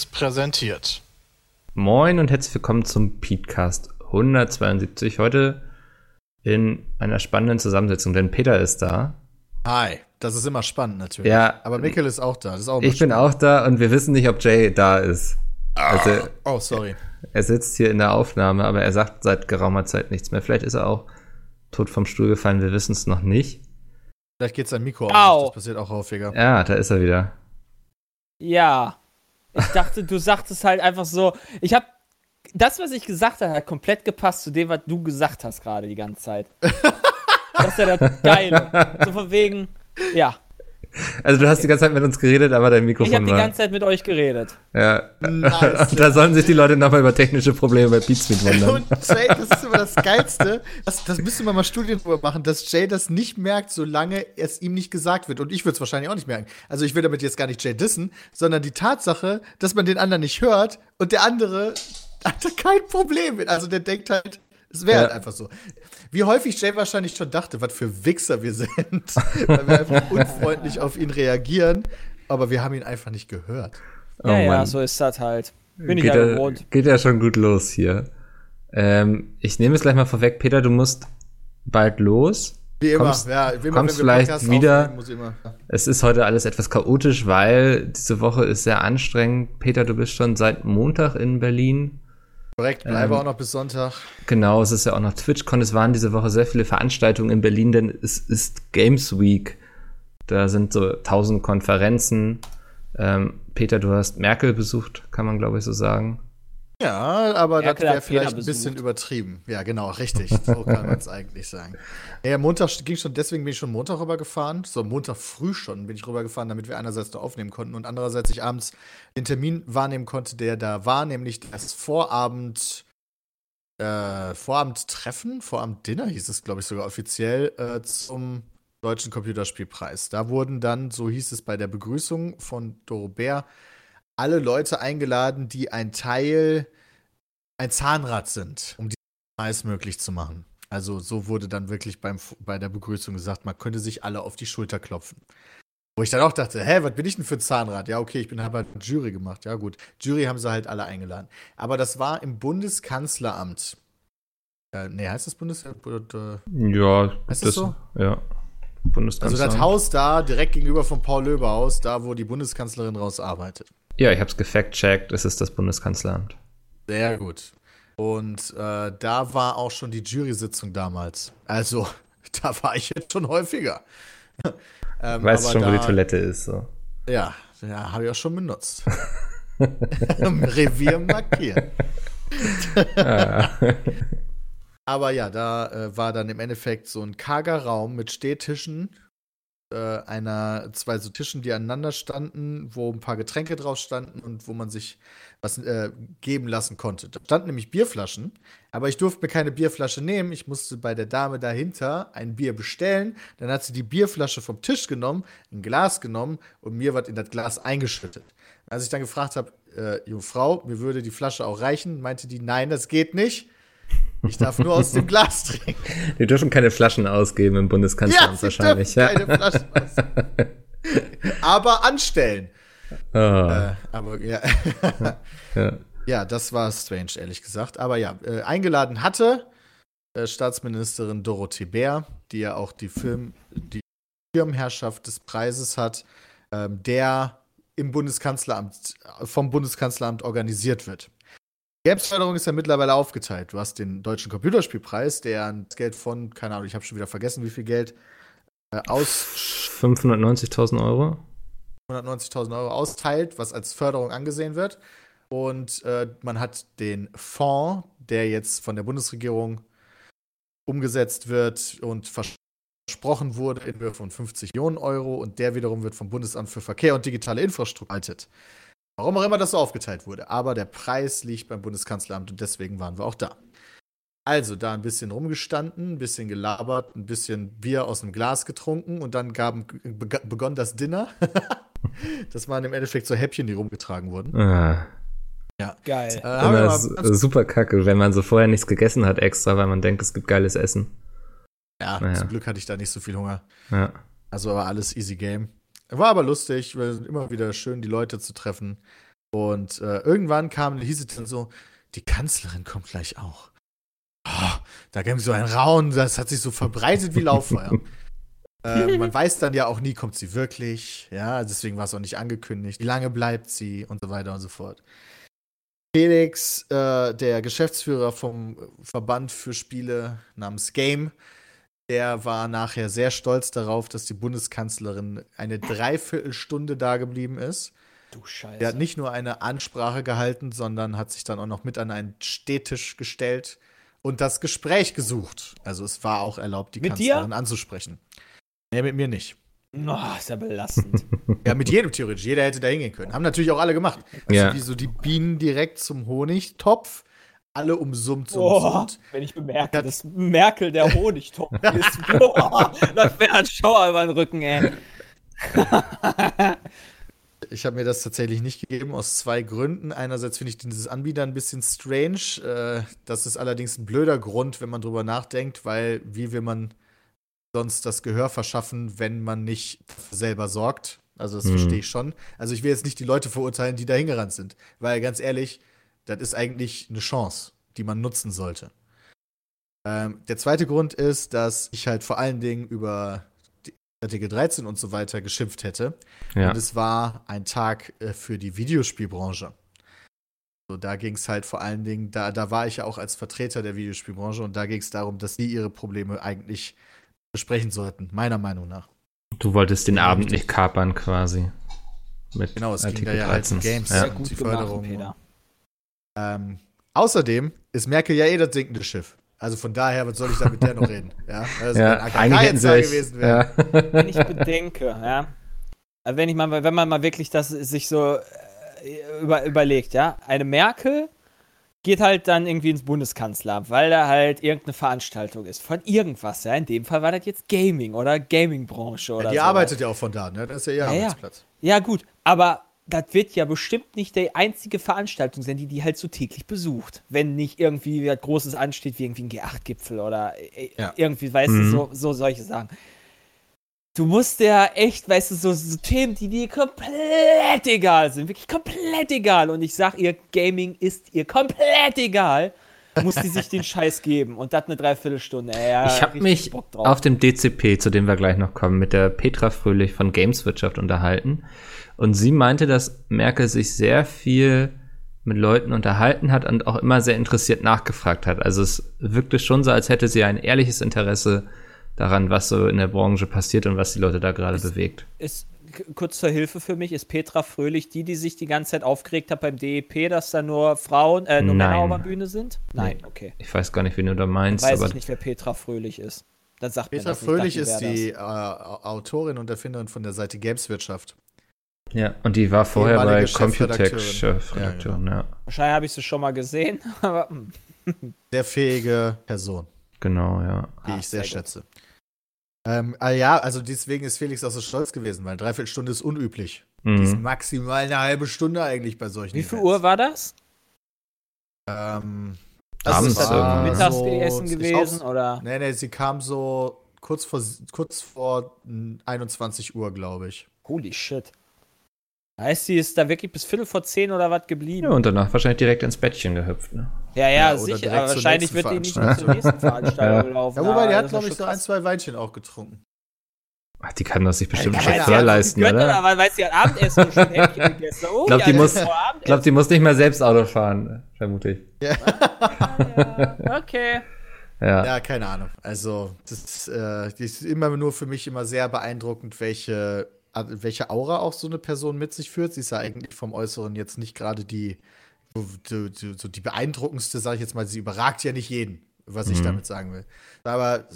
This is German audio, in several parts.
Seriös präsentiert. Moin und herzlich willkommen zum Petecast 172. Heute in einer spannenden Zusammensetzung, denn Peter ist da. Hi, das ist immer spannend natürlich. Ja. Aber Mikkel ist auch da. Das ist auch Ich bin auch da und wir wissen nicht, ob Jay da ist. Also, Oh, sorry. er sitzt hier in der Aufnahme, aber er sagt seit geraumer Zeit nichts mehr. Vielleicht ist er auch tot vom Stuhl gefallen, wir wissen es noch nicht. Vielleicht geht sein Mikro Au. auf. Das passiert auch häufiger. Ja, da ist er wieder. Ja. Ich dachte, du sagtest halt einfach so. Ich hab. Das, was ich gesagt habe, hat komplett gepasst zu dem, was du gesagt hast gerade die ganze Zeit. Das ist ja das Geile. So von wegen. Ja. Also du hast die ganze Zeit mit uns geredet, aber dein Ich Mikrofon habe die war. ganze Zeit mit euch geredet. ja. Nice. da sollen sich die Leute nochmal über technische Probleme bei Beatsmeet wundern. Und Jay, das ist immer das Geilste. Das, das müsste man mal Studien drüber machen, dass Jay das nicht merkt, solange es ihm nicht gesagt wird. Und ich würde es wahrscheinlich auch nicht merken. Also ich will damit jetzt gar nicht Jay dissen, sondern die Tatsache, dass man den anderen nicht hört und der andere hat da kein Problem mit. Also der denkt halt, es wäre Ja. halt einfach so. Wie häufig Jay wahrscheinlich schon dachte, was für Wichser wir sind, weil wir einfach unfreundlich auf ihn reagieren, aber wir haben ihn einfach nicht gehört. Oh ja, ja, so ist das halt. Bin ich geht, ja ja, gewohnt. geht ja schon gut los hier. Ähm, ich nehme es gleich mal vorweg, Peter, du musst bald los. Wie immer, Kommst- ja, wie immer, kommst wenn wir vielleicht wieder- ich immer. Es ist heute alles etwas chaotisch, weil diese Woche ist sehr anstrengend. Peter, du bist schon seit Montag in Berlin. Korrekt, bleibe Ähm, auch noch bis Sonntag. Genau, es ist ja auch noch TwitchCon. Es waren diese Woche sehr viele Veranstaltungen in Berlin, denn es ist Games Week. Da sind so tausend Konferenzen. Ähm, Peter, du hast Merkel besucht, kann man glaube ich so sagen. Ja, aber Merkel das wäre vielleicht ein bisschen übertrieben. Ja, genau, richtig. So kann man es eigentlich sagen. Ja, Montag ging schon, deswegen bin ich schon Montag rübergefahren. So, Montag früh schon bin ich rübergefahren, damit wir einerseits da aufnehmen konnten und andererseits ich abends den Termin wahrnehmen konnte, der da war, nämlich das Vorabend, äh, Vorabendtreffen, Vorabend-Dinner hieß es, glaube ich, sogar offiziell, äh, zum Deutschen Computerspielpreis. Da wurden dann, so hieß es bei der Begrüßung von Dorobert, alle Leute eingeladen, die ein Teil, ein Zahnrad sind, um diesen Preis möglich zu machen. Also so wurde dann wirklich beim, bei der Begrüßung gesagt, man könnte sich alle auf die Schulter klopfen. Wo ich dann auch dachte, hä, was bin ich denn für ein Zahnrad? Ja, okay, ich bin halt Jury gemacht. Ja, gut. Jury haben sie halt alle eingeladen. Aber das war im Bundeskanzleramt. Äh, nee, heißt das Bundes... Äh, Ja, Ist das so? Ja. also Bundeskanzler. das Haus da, direkt gegenüber vom Paul-Löbe-Haus, da, wo die Bundeskanzlerin raus arbeitet. Ja, ich habe es gefact-checkt. Es ist das Bundeskanzleramt. Sehr gut. Und äh, da war auch schon die Jury-Sitzung damals. Also, da war ich jetzt schon häufiger. ähm, Weißt schon, wo da, die Toilette ist. So. Ja, ja habe ich auch schon benutzt. Revier markiert. Aber ja, da äh, war dann im Endeffekt so ein karger Raum mit Stehtischen, äh, einer, zwei so Tischen, die aneinander standen, wo ein paar Getränke drauf standen und wo man sich was äh, geben lassen konnte. Da standen nämlich Bierflaschen, aber ich durfte mir keine Bierflasche nehmen. Ich musste bei der Dame dahinter ein Bier bestellen. Dann hat sie die Bierflasche vom Tisch genommen, ein Glas genommen und mir was in das Glas eingeschüttet. Als ich dann gefragt habe, äh, junge Frau, mir würde die Flasche auch reichen, meinte die, nein, das geht nicht. Ich darf nur aus dem Glas trinken. Die dürfen keine Flaschen ausgeben im Bundeskanzleramt sie wahrscheinlich. Ja. keine Flaschen. Aber anstellen. Oh, Äh, aber ja. ja. ja, das war strange, ehrlich gesagt. Aber ja, äh, eingeladen hatte äh, Staatsministerin Dorothee Bär, die ja auch die Film, die Firmenherrschaft des Preises hat, ähm, der im Bundeskanzleramt, vom Bundeskanzleramt organisiert wird. Die Games-Förderung ist ja mittlerweile aufgeteilt. Du hast den Deutschen Computerspielpreis, der ein Geld von, keine Ahnung, ich habe schon wieder vergessen, wie viel Geld, äh, aus 590.000 Euro. 190.000 Euro austeilt, was als Förderung angesehen wird. Und äh, man hat den Fonds, der jetzt von der Bundesregierung umgesetzt wird und versprochen wurde in Höhe von 50 Millionen Euro. Und der wiederum wird vom Bundesamt für Verkehr und digitale Infrastruktur geleitet. Warum auch immer das so aufgeteilt wurde. Aber der Preis liegt beim Bundeskanzleramt und deswegen waren wir auch da. Also da ein bisschen rumgestanden, ein bisschen gelabert, ein bisschen Bier aus dem Glas getrunken und dann gaben, beg- begann das Dinner. das waren im Endeffekt so Häppchen, die rumgetragen wurden. Ah, Geil. Äh, super kacke, wenn man so vorher nichts gegessen hat extra, weil man denkt, es gibt geiles Essen. ja, naja. zum Glück hatte ich da nicht so viel Hunger. Ja. Also war alles easy game. War aber lustig, weil es immer wieder schön, die Leute zu treffen. Und äh, irgendwann kam, hieß es dann so, die Kanzlerin kommt gleich auch. Oh, da gab es so ein Raun, das hat sich so verbreitet wie Lauffeuer. äh, man weiß dann ja auch nie, kommt sie wirklich. Ja, deswegen war es auch nicht angekündigt. Wie lange bleibt sie und so weiter und so fort. Felix, äh, der Geschäftsführer vom Verband für Spiele namens Game, der war nachher sehr stolz darauf, dass die Bundeskanzlerin eine Dreiviertelstunde da geblieben ist. Du Scheiße. Der hat nicht nur eine Ansprache gehalten, sondern hat sich dann auch noch mit an einen Stehtisch gestellt und das Gespräch gesucht. Also es war auch erlaubt, die Mit Kanzlerin dir? anzusprechen. Nee, mit mir nicht. Oh, ist ja belastend. Ja, mit jedem theoretisch. Jeder hätte da hingehen können. Haben natürlich auch alle gemacht. Also Ja. wie so die Bienen direkt zum Honigtopf. Alle umsummt, so Oh, umsummt. wenn ich bemerke, dass Merkel der Honigtopf ist. Boah, das wäre ein Schauer über den Rücken, ey. Ich habe mir das tatsächlich nicht gegeben, aus zwei Gründen. Einerseits finde ich dieses Anbieter ein bisschen strange. Äh, das ist allerdings ein blöder Grund, wenn man drüber nachdenkt, weil wie will man sonst das Gehör verschaffen, wenn man nicht selber sorgt? Also das Mhm. verstehe ich schon. Also ich will jetzt nicht die Leute verurteilen, die da hingerannt sind. Weil ganz ehrlich, das ist eigentlich eine Chance, die man nutzen sollte. Ähm, der zweite Grund ist, dass ich halt vor allen Dingen über Artikel 13 und so weiter geschimpft hätte. Ja. Und es war ein Tag äh, für die Videospielbranche. So, da ging es halt vor allen Dingen, da, da war ich ja auch als Vertreter der Videospielbranche und da ging es darum, dass die ihre Probleme eigentlich besprechen sollten, meiner Meinung nach. Du wolltest den Ja, Abend richtig. nicht kapern quasi. Mit Genau, es ging Artikel da ja halt um 13. Games. Ja. Sehr und gut die gemacht, Förderung. Peter. Ähm, außerdem ist Merkel ja eh das sinkende Schiff. Also von daher, was soll ich da mit der noch reden? Ja, also Ja, wenn AKK jetzt da gewesen wäre. ja. Wenn ich bedenke, ja. Also wenn ich mal, wenn man mal wirklich das sich so äh, über, überlegt, ja, eine Merkel geht halt dann irgendwie ins Bundeskanzleramt, weil da halt irgendeine Veranstaltung ist von irgendwas, ja. In dem Fall war das jetzt Gaming oder Gaming-Branche oder Ja, die so. arbeitet ja auch von da, ne? Das ist ja ihr Ja, ja. Arbeitsplatz. Ja, gut, aber das wird ja bestimmt nicht die einzige Veranstaltung sein, die die halt so täglich besucht. Wenn nicht irgendwie was Großes ansteht, wie irgendwie ein G8-Gipfel oder äh, Ja. irgendwie, weißt Mhm. du, so, so solche Sachen. Du musst ja echt, weißt du, so, so Themen, die dir komplett egal sind, wirklich komplett egal. Und ich sag ihr, Gaming ist ihr komplett egal. Muss die sich den Scheiß geben und das eine Dreiviertelstunde. Ja, Ich habe mich auf dem DCP, zu dem wir gleich noch kommen, mit der Petra Fröhlich von Gameswirtschaft unterhalten. Und sie meinte, dass Merkel sich sehr viel mit Leuten unterhalten hat und auch immer sehr interessiert nachgefragt hat. Also es wirkte schon so, als hätte sie ein ehrliches Interesse daran, was so in der Branche passiert und was die Leute da gerade bewegt. ist kurz zur Hilfe für mich, ist Petra Fröhlich die, die sich die ganze Zeit aufgeregt hat beim DEP, dass da nur Frauen, äh, nur Nein. Männer auf der Bühne sind? Nein, okay. Ich weiß gar nicht, wen du da meinst, Weiß aber ich nicht, wer Petra Fröhlich ist. Dann sagt Petra mir das nicht, Fröhlich dachte, ist die äh, Autorin und Erfinderin von der Seite Gameswirtschaft. ja, und die war vorher bei Ehemalige Chefredakteurin. Computech Chefredakteurin, ja, Wahrscheinlich habe ich sie schon mal gesehen, aber hm. Sehr fähige Person, genau, ja. die Ah, ich sehr, sehr gut. Ähm, ah ja, also deswegen ist Felix auch so stolz gewesen, weil dreiviertel Stunde ist unüblich. Die ist Mhm. maximal eine halbe Stunde eigentlich bei solchen wie viel Events. Uhr war das? Ähm, Abends ist das irgendwie, ne? Mittagessen ich gewesen oder? Nee, nee, sie kam so kurz vor, kurz vor mm, 21 Uhr, glaube ich. Holy shit. Heißt, sie ist da wirklich bis Viertel vor zehn oder was geblieben? Ja, und danach wahrscheinlich direkt ins Bettchen gehüpft, ne? Ja, ja, Ja, sicher. Aber wahrscheinlich wird die nicht zur nächsten Veranstaltung gelaufen. Ja, wobei, die Aber hat, glaube ich, schon so ein, zwei Weinchen auch getrunken. Ach, die kann das sich bestimmt Ja, ja, aber Chauffeur ja, leisten, Gönnt, oder? Weil, weil sie hat Abendessen schon Häppchen gegessen. Oh, Ich glaube, die, ja, muss, das ist vor ich glaub, die muss nicht mehr selbst Auto fahren, vermute ich. Abendessen. Okay. Ja. Ja, keine Ahnung. Also, das, äh, das ist immer nur für mich immer sehr beeindruckend, welche, welche Aura auch so eine Person mit sich führt. Sie ist ja eigentlich vom Äußeren jetzt nicht gerade die, so, so, die beeindruckendste, sage ich jetzt mal. Sie überragt ja nicht jeden, was ich Mhm. damit sagen will. Aber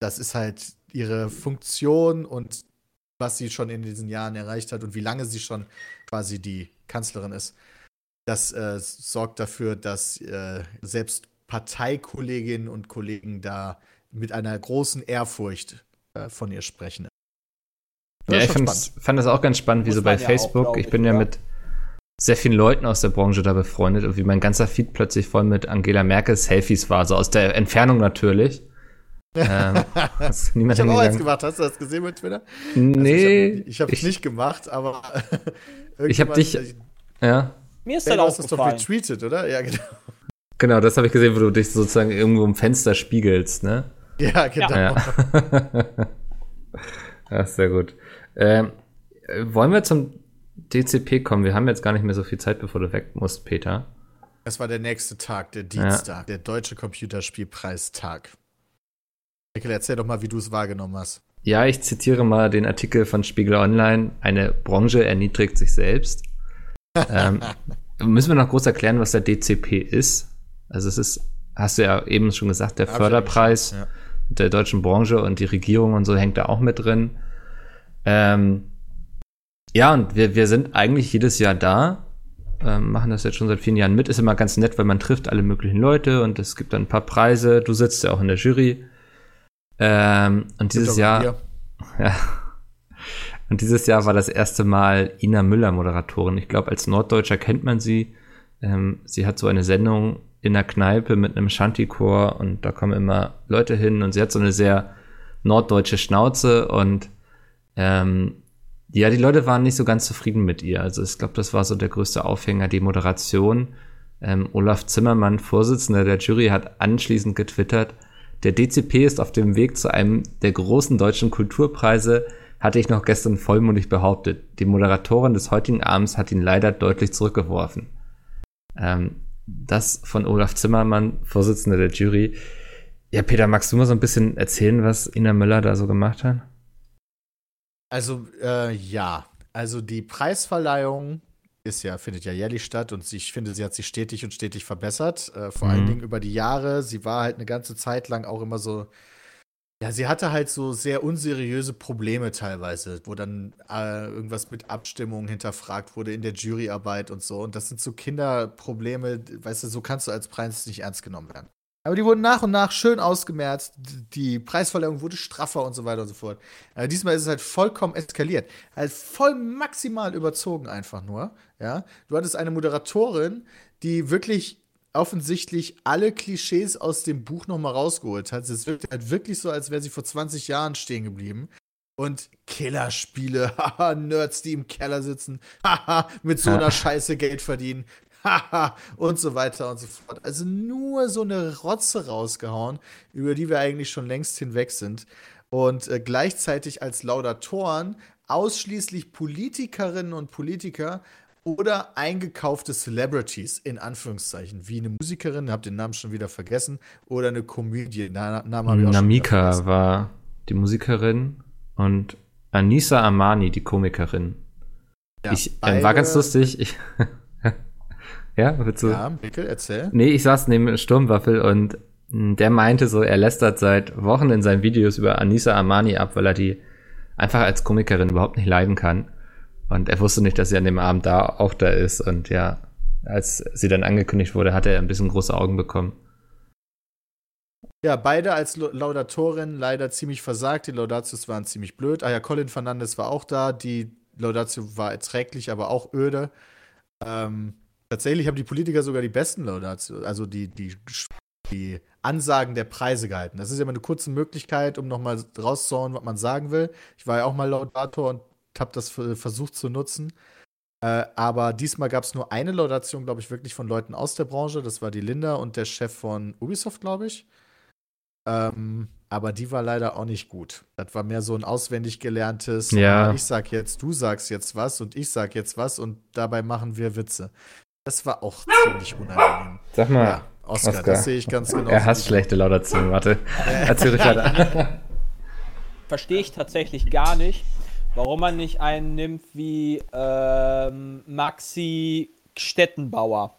das ist halt ihre Funktion und was sie schon in diesen Jahren erreicht hat und wie lange sie schon quasi die Kanzlerin ist. Das äh, sorgt dafür, dass äh, selbst Parteikolleginnen und Kollegen da mit einer großen Ehrfurcht äh, von ihr sprechen. Ja, Das ich fand das auch ganz spannend, wie Muss so bei ja auch, Facebook. glaub ich ich, bin ja mit sehr vielen Leuten aus der Branche da befreundet und wie mein ganzer Feed plötzlich voll mit Angela Merkel Selfies war, so aus der Entfernung natürlich. ähm, hast niemand Ich habe auch eins gemacht. Hast du das gesehen mit Twitter? Nee, Also ich habe es ich- nicht gemacht, aber Ich hab dich- irgendjemand- ja. Mir ist das du hast es doch aufgefallen. retweetet, oder? Ja, genau. Genau, das habe ich gesehen, wo du dich sozusagen irgendwo im Fenster spiegelst, ne? Ja, genau. Ja. ja, sehr gut. Äh, wollen wir zum DCP kommen? Wir haben jetzt gar nicht mehr so viel Zeit, bevor du weg musst, Peter. Das war der nächste Tag, der Dienstag, der Deutsche Computerspielpreistag. Michael, erzähl doch mal, wie du es wahrgenommen hast. Ja, ich zitiere mal den Artikel von Spiegel Online. Eine Branche erniedrigt sich selbst. ähm, müssen wir noch groß erklären, was der DCP ist? Also es ist, hast du ja eben schon gesagt, der ja Förderpreis geschrieben, der deutschen Branche und die Regierung und so hängt da auch mit drin. Ähm, ja, und wir, wir sind eigentlich jedes Jahr da, ähm, machen das jetzt schon seit vielen Jahren mit. Ist immer ganz nett, weil man trifft alle möglichen Leute und es gibt dann ein paar Preise. Du sitzt ja auch in der Jury. Ähm, und dieses Jahr, ja. Und dieses Jahr war das erste Mal Ina Müller Moderatorin. Ich glaube, als Norddeutscher kennt man sie. Ähm, sie hat so eine Sendung in der Kneipe mit einem Shanty-Chor und da kommen immer Leute hin und sie hat so eine sehr norddeutsche Schnauze und ähm, ja, die Leute waren nicht so ganz zufrieden mit ihr. Also ich glaube, das war so der größte Aufhänger, die Moderation. Ähm, Olaf Zimmermann, Vorsitzender der Jury, hat anschließend getwittert, der DCP ist auf dem Weg zu einem der großen deutschen Kulturpreise, hatte ich noch gestern vollmundig behauptet. Die Moderatorin des heutigen Abends hat ihn leider deutlich zurückgeworfen. Ähm, das von Olaf Zimmermann, Vorsitzender der Jury. Ja, Peter, magst du mal so ein bisschen erzählen, was Ina Müller da so gemacht hat? Also, äh, ja. Also die Preisverleihung ist ja, findet ja jährlich statt und ich finde, sie hat sich stetig und stetig verbessert. Äh, vor Mhm. allen Dingen über die Jahre. Sie war halt eine ganze Zeit lang auch immer so. Ja, sie hatte halt so sehr unseriöse Probleme teilweise, wo dann äh, irgendwas mit Abstimmungen hinterfragt wurde in der Juryarbeit und so. Und das sind so Kinderprobleme, weißt du, so kannst du als Preis nicht ernst genommen werden. Aber die wurden nach und nach schön ausgemerzt. Die Preisverleihung wurde straffer und so weiter und so fort. Aber diesmal ist es halt vollkommen eskaliert. Halt voll maximal überzogen einfach nur. Ja, du hattest eine Moderatorin, die wirklich offensichtlich alle Klischees aus dem Buch nochmal rausgeholt hat. Es wirkt halt wirklich so, als wäre sie vor 20 Jahren stehen geblieben. Und Killerspiele, haha, Nerds, die im Keller sitzen, haha, mit so einer Scheiße Geld verdienen, und so weiter und so fort. Also nur so eine Rotze rausgehauen, über die wir eigentlich schon längst hinweg sind. Und äh, gleichzeitig als Laudatoren ausschließlich Politikerinnen und Politiker oder eingekaufte Celebrities, in Anführungszeichen, wie eine Musikerin, hab den Namen schon wieder vergessen, oder eine Comedian, Na, Namen Namika war die Musikerin und Anissa Amani die Komikerin. Ja, ich äh, war ganz lustig. Ich, ja, willst du? Ja, Mikkel, erzähl. Nee, ich saß neben Sturmwaffel und der meinte so, er lästert seit Wochen in seinen Videos über Anissa Amani ab, weil er die einfach als Komikerin überhaupt nicht leiden kann. Und er wusste nicht, dass sie an dem Abend da auch da ist. Und ja, als sie dann angekündigt wurde, hat er ein bisschen große Augen bekommen. Ja, beide als Laudatorin leider ziemlich versagt. Die Laudatius waren ziemlich blöd. Ah ja, Colin Fernandes war auch da. Die Laudatio war erträglich, aber auch öde. Ähm, tatsächlich haben die Politiker sogar die besten Laudatio, also die, die, die Ansagen der Preise gehalten. Das ist ja immer eine kurze Möglichkeit, um nochmal rauszuhauen, was man sagen will. Ich war ja auch mal Laudator und habe das versucht zu nutzen. Äh, aber diesmal gab es nur eine Laudation, glaube ich, wirklich von Leuten aus der Branche. Das war die Linda und der Chef von Ubisoft, glaube ich. Ähm, aber die war leider auch nicht gut. Das war mehr so ein auswendig gelerntes, Ja. ah, ich sag jetzt, du sagst jetzt was und ich sag jetzt was und dabei machen wir Witze. Das war auch ziemlich unangenehm. Sag mal, Ja, Oscar, Oscar. das sehe ich ganz genau. er hasst schlechte Laudation. Warte, erzähl ruhig weiter. Verstehe ich tatsächlich gar nicht, warum man nicht einen nimmt wie ähm, Maxi Stettenbauer.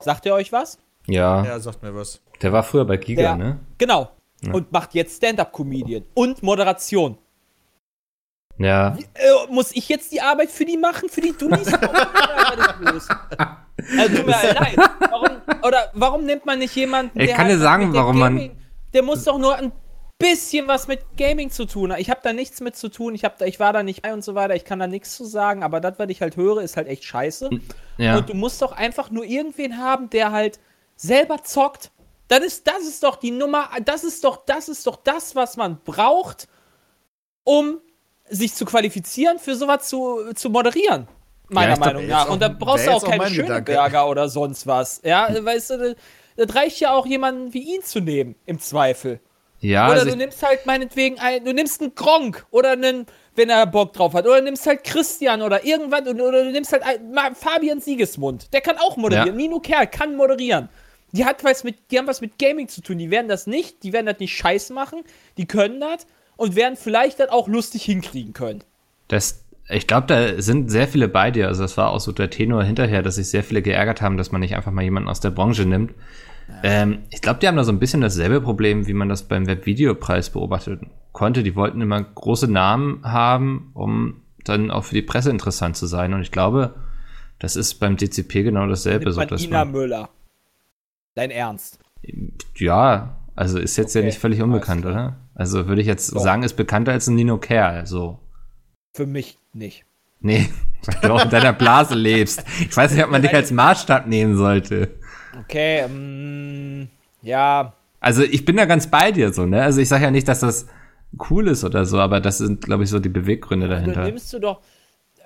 Sagt ihr euch was? Ja, Ja, sagt mir was. der war früher bei Giga, Der- ne? Genau. Und macht jetzt Stand-up-Comedian und Moderation. Ja. Äh, muss ich jetzt die Arbeit für die machen, für die Dullis? Also, tut mir leid. Warum, oder warum nimmt man nicht jemanden, Ich kann dir halt sagen, mit der warum man- Gaming, Der muss doch nur ein bisschen was mit Gaming zu tun haben. Ich habe da nichts mit zu tun. Ich, hab da, ich war da nicht bei und so weiter. Ich kann da nichts zu sagen. Aber das, was ich halt höre, ist halt echt scheiße. Ja. Und du musst doch einfach nur irgendwen haben, der halt selber zockt Dann ist das ist doch die Nummer, das ist doch, das ist doch das, was man braucht, um sich zu qualifizieren, für sowas zu, zu moderieren. Meiner Ja, Meinung nach. Und da brauchst du auch auch keine mein Gedanke. Schöneberger oder sonst was. Ja, weißt du, das reicht ja auch jemanden wie ihn zu nehmen, im Zweifel. Ja, Oder also du nimmst halt meinetwegen ein, du nimmst einen Gronk oder einen, wenn er Bock drauf hat, oder nimmst halt Christian oder irgendwas, oder, du nimmst halt ein, mal Fabian Siegesmund. Der kann auch moderieren. Ja. Nino Kerl kann moderieren. Die, hat was mit, die haben was mit Gaming zu tun. Die werden das nicht, die werden das nicht scheiß machen. Die können das und werden vielleicht das auch lustig hinkriegen können. das, ich glaube, da sind sehr viele bei dir. Also das war auch so der Tenor hinterher, dass sich sehr viele geärgert haben, dass man nicht einfach mal jemanden aus der Branche nimmt. Ähm, ich glaube, die haben da so ein bisschen dasselbe Problem, wie man das beim Webvideopreis beobachten konnte. Die wollten immer große Namen haben, um dann auch für die Presse interessant zu sein. Und ich glaube, das ist beim DCP genau dasselbe. So, dass Ina man, Müller. Dein Ernst? ja, also ist jetzt ja Okay, nicht völlig unbekannt, oder? Also würde ich jetzt Doch. sagen, ist bekannter als ein Nino Kerl. So. Für mich nicht. Nee, weil du auch in deiner Blase lebst. Ich weiß nicht, ob man dich als Maßstab nehmen sollte. Okay, ähm, ja, Also ich bin da ganz bei dir so, ne? Also ich sage ja nicht, dass das cool ist oder so, aber das sind, glaube ich, so die Beweggründe Du dahinter. nimmst du doch,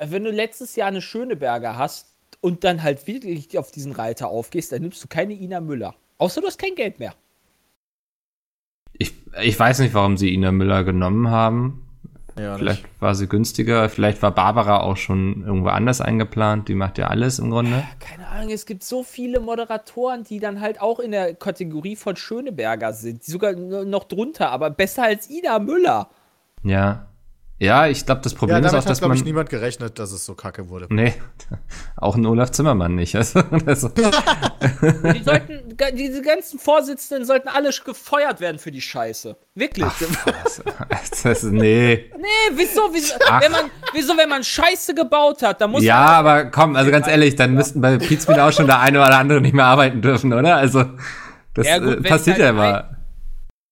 wenn du letztes Jahr eine Schöneberger hast und dann halt wirklich auf diesen Reiter aufgehst, dann nimmst du keine Ina Müller. Außer du hast kein Geld mehr. Ich, ich weiß nicht, warum sie Ina Müller genommen haben. Ja, Vielleicht war sie günstiger, vielleicht war Barbara auch schon irgendwo anders eingeplant. Die macht ja alles im Grunde. Keine Ahnung, es gibt so viele Moderatoren, die dann halt auch in der Kategorie von Schöneberger sind. Sogar noch drunter, aber besser als Ina Müller. Ja. Ja, ich glaube, das Ja, Problem ist damit auch, hat, dass glaube man. ich, niemand gerechnet, dass es so kacke wurde. Nee, auch ein Olaf Zimmermann nicht. Also, das, Die sollten, diese ganzen Vorsitzenden sollten alle gefeuert werden für die Scheiße. Wirklich. das, das, nee. Nee, wieso, wieso, wenn man, wieso, wenn man Scheiße gebaut hat, dann muss Ja, aber komm, also ganz ehrlich, dann müssten bei Pizmin auch schon der eine oder andere nicht mehr arbeiten dürfen, oder? Also, das Ja, gut, äh, passiert ich ja halt immer.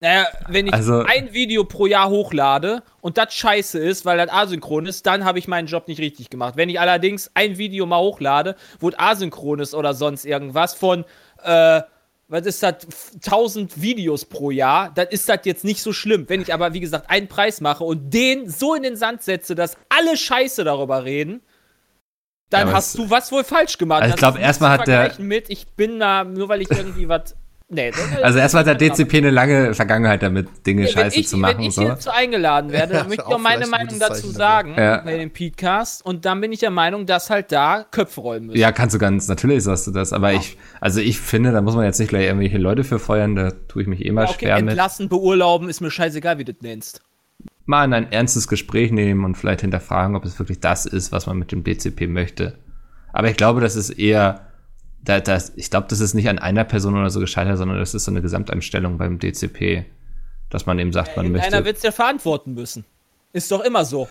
Naja, wenn ich Also- ein Video pro Jahr hochlade und das scheiße ist, weil das asynchron ist, dann habe ich meinen Job nicht richtig gemacht. Wenn ich allerdings ein Video mal hochlade, wo es asynchron ist oder sonst irgendwas von, äh, was ist das, 1000 Videos pro Jahr, dann ist das jetzt nicht so schlimm. Wenn ich aber, wie gesagt, einen Preis mache und den so in den Sand setze, dass alle Scheiße darüber reden, dann Ja, hast du was wohl falsch gemacht. Also ich Das glaub, ist nicht erstmal hat der- Mit, ich bin da, nur weil ich irgendwie was. Nee, das- Also erstmal hat der DCP eine lange Vergangenheit damit, Dinge Ja, scheiße ich, zu machen. Wenn ich so. hierzu eingeladen werde, Ja, dann möchte ich auch auch meine Meinung dazu Zeichen sagen Ja. bei dem Podcast. Und dann bin ich der Meinung, dass halt da Köpfe rollen müssen. Ja, kannst du ganz, natürlich sagst du das, aber ich, also ich finde, da muss man jetzt nicht gleich irgendwelche Leute für feuern, da tue ich mich eh mal Ja, okay, schwer mit. entlassen, beurlauben, ist mir scheißegal, wie du das nennst. Mal in ein ernstes Gespräch nehmen und vielleicht hinterfragen, ob es wirklich das ist, was man mit dem DCP möchte. Aber ich glaube, das ist eher, da, das, ich glaube, das ist nicht an einer Person oder so gescheitert, sondern das ist so eine Gesamteinstellung beim DCP, dass man eben sagt, man Einer möchte. wird es ja verantworten müssen. Ist doch immer so.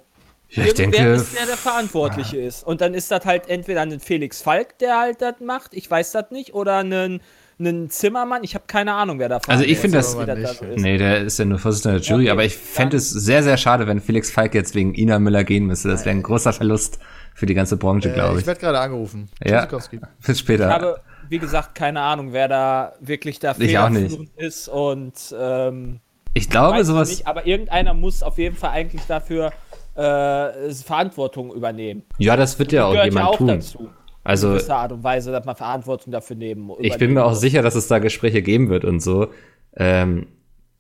Ja, ich Irgendwer denke, ist der, der Verantwortliche ist. Und dann ist das halt entweder ein Felix Falk, der halt das macht, ich weiß das nicht, oder ein, ein Zimmermann, ich habe keine Ahnung, wer da Also ich finde das- das nicht. da ist. Nee, der ist ja nur Vorsitzender der Jury, Okay, aber ich fände es sehr, sehr schade, wenn Felix Falk jetzt wegen Ina Müller gehen müsste. Das wäre ein großer Verlust für die ganze Branche, Äh, glaube ich ich. werde gerade angerufen. Ja. Bis später. Ich habe, wie gesagt, keine Ahnung, wer da wirklich da Ich auch nicht. federführend ist und ähm, ich glaube, sowas. nicht, aber irgendeiner muss auf jeden Fall eigentlich dafür äh, Verantwortung übernehmen. Ja, das wird ja auch Gehört jemand ja auch tun. dazu. In Also gewisser Art und Weise, dass man Verantwortung dafür nehmen ich bin mir auch muss. sicher, dass es da Gespräche geben wird und so. Ähm,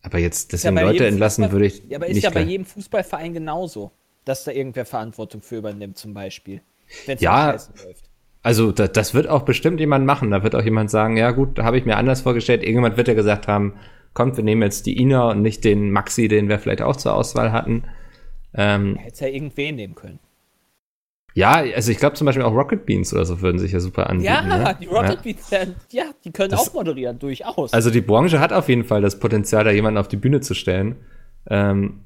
aber jetzt ja deswegen bei Leute entlassen Fußball- würde ich Ja, aber ist nicht. ja bei jedem Fußballverein genauso, dass da irgendwer Verantwortung für übernimmt, zum Beispiel. Wenn es Ja. läuft. Also da, das wird auch bestimmt jemand machen. Da wird auch jemand sagen, ja gut, da habe ich mir anders vorgestellt. Irgendjemand wird ja gesagt haben, kommt, wir nehmen jetzt die Ina und nicht den Maxi, den wir vielleicht auch zur Auswahl hatten. Ähm, Hätte es ja irgendwen nehmen können. ja, also ich glaube zum Beispiel auch Rocket Beans oder so würden sich ja super anbieten. Ja, ne? die Rocket Ja. Beats, ja, ja, die können Das- auch moderieren, durchaus. Also die Branche hat auf jeden Fall das Potenzial, da jemanden auf die Bühne zu stellen. Ähm,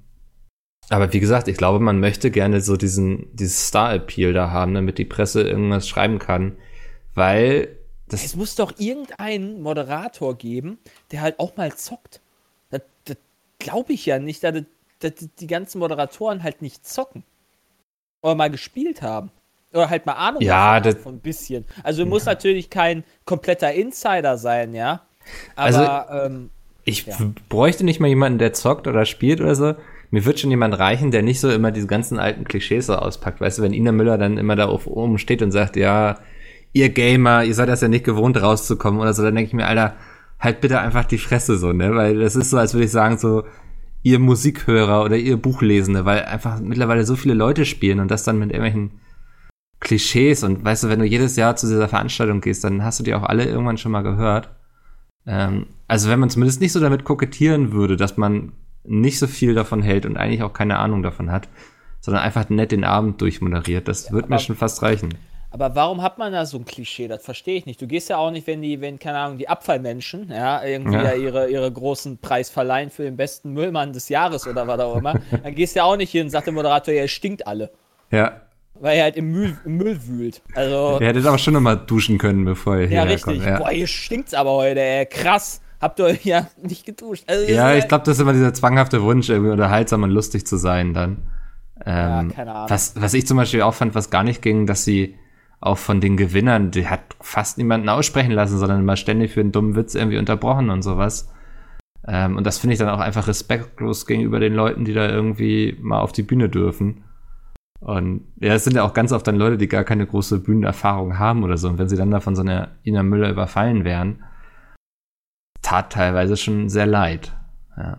aber wie gesagt, ich glaube, man möchte gerne so diesen, dieses Star-Appeal da haben, damit die Presse irgendwas schreiben kann. Weil das Es muss doch irgendeinen Moderator geben, der halt auch mal zockt. Das, das glaube ich ja nicht, dass, dass die ganzen Moderatoren halt nicht zocken. Oder mal gespielt haben. Oder halt mal Ahnung Ja, davon von ein bisschen. Also muss natürlich kein kompletter Insider sein, ja. Also- Aber ähm, Ich Ja. bräuchte nicht mal jemanden, der zockt oder spielt oder so. Mir wird schon jemand reichen, der nicht so immer diese ganzen alten Klischees so auspackt. Weißt du, wenn Ina Müller dann immer da auf oben steht und sagt, ja, ihr Gamer, ihr seid das ja nicht gewohnt rauszukommen oder so, dann denke ich mir, Alter, halt bitte einfach die Fresse so, ne? Weil das ist so, als würde ich sagen, so, ihr Musikhörer oder ihr Buchlesende, weil einfach mittlerweile so viele Leute spielen und das dann mit irgendwelchen Klischees und weißt du, wenn du jedes Jahr zu dieser Veranstaltung gehst, dann hast du die auch alle irgendwann schon mal gehört. Ähm, also wenn man zumindest nicht so damit kokettieren würde, dass man nicht so viel davon hält und eigentlich auch keine Ahnung davon hat, sondern einfach nett den Abend durchmoderiert, das wird mir schon fast reichen. Aber warum hat man da so ein Klischee? Das verstehe ich nicht. Du gehst ja auch nicht, wenn die, wenn, keine Ahnung, die Abfallmenschen, ja, irgendwie Ja. ja. ihre, ihre großen Preis verleihen für den besten Müllmann des Jahres oder was auch immer. dann gehst du ja auch nicht hin und sagt der Moderator, ja, ihr stinkt alle. Ja, Weil er halt im Müll, im Müll wühlt. Also, ihr hättet aber schon noch mal duschen können, bevor ihr ja, hierher richtig. kommt. Ja. Boah, hier stinkt's aber heute, ey. Krass. Habt ihr euch ja nicht geduscht. Also, Ja, ich glaube, das ist immer dieser zwanghafte Wunsch, irgendwie unterhaltsam und lustig zu sein dann. Ähm, Ja, keine Ahnung. Was, was ich zum Beispiel auch fand, was gar nicht ging, dass sie auch von den Gewinnern, die hat fast niemanden aussprechen lassen, sondern immer ständig für einen dummen Witz irgendwie unterbrochen und sowas. Ähm, und das finde ich dann auch einfach respektlos gegenüber den Leuten, die da irgendwie mal auf die Bühne dürfen. Und ja, es sind ja auch ganz oft dann Leute, die gar keine große Bühnenerfahrung haben oder so. Und wenn sie dann da von so einer Ina Müller überfallen wären, tat teilweise schon sehr leid. Ja.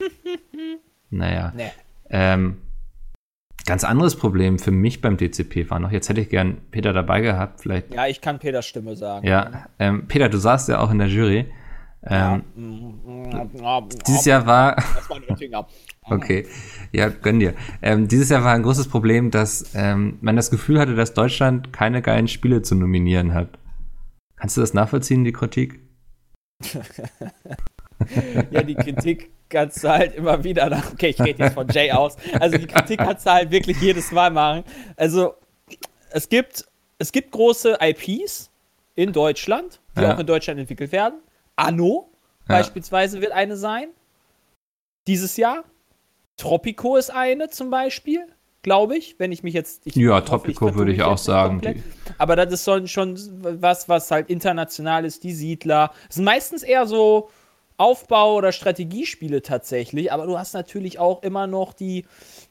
naja. Nee. Ähm, ganz anderes Problem für mich beim DCP war noch, jetzt hätte ich gern Peter dabei gehabt, vielleicht. Ja, ich kann Peters Stimme sagen. Ja, ähm, Peter, du saßt ja auch in der Jury. Ja. Ähm, Mm, Dieses Jahr war, okay, ja, gönn dir. Ähm, dieses Jahr war ein großes Problem, dass ähm, man das Gefühl hatte, dass Deutschland keine geilen Spiele zu nominieren hat. Kannst du das nachvollziehen, die Kritik? Ja, die Kritik kannst du halt immer wieder nach. Okay, ich rede jetzt von Jay aus. Also die Kritik kannst du halt wirklich jedes Mal machen. Also es gibt, es gibt große IPs in Deutschland, die Ja. auch in Deutschland entwickelt werden. Anno Ja. beispielsweise wird eine sein. Dieses Jahr. Tropico ist eine zum Beispiel, glaube ich, wenn ich mich jetzt. Ich Ja, hoffe, Tropico vertue würde ich auch sagen. komplett. Aber das ist schon, schon was, was halt international ist, die Siedler. Das sind meistens eher so Aufbau- oder Strategiespiele tatsächlich, aber du hast natürlich auch immer noch die,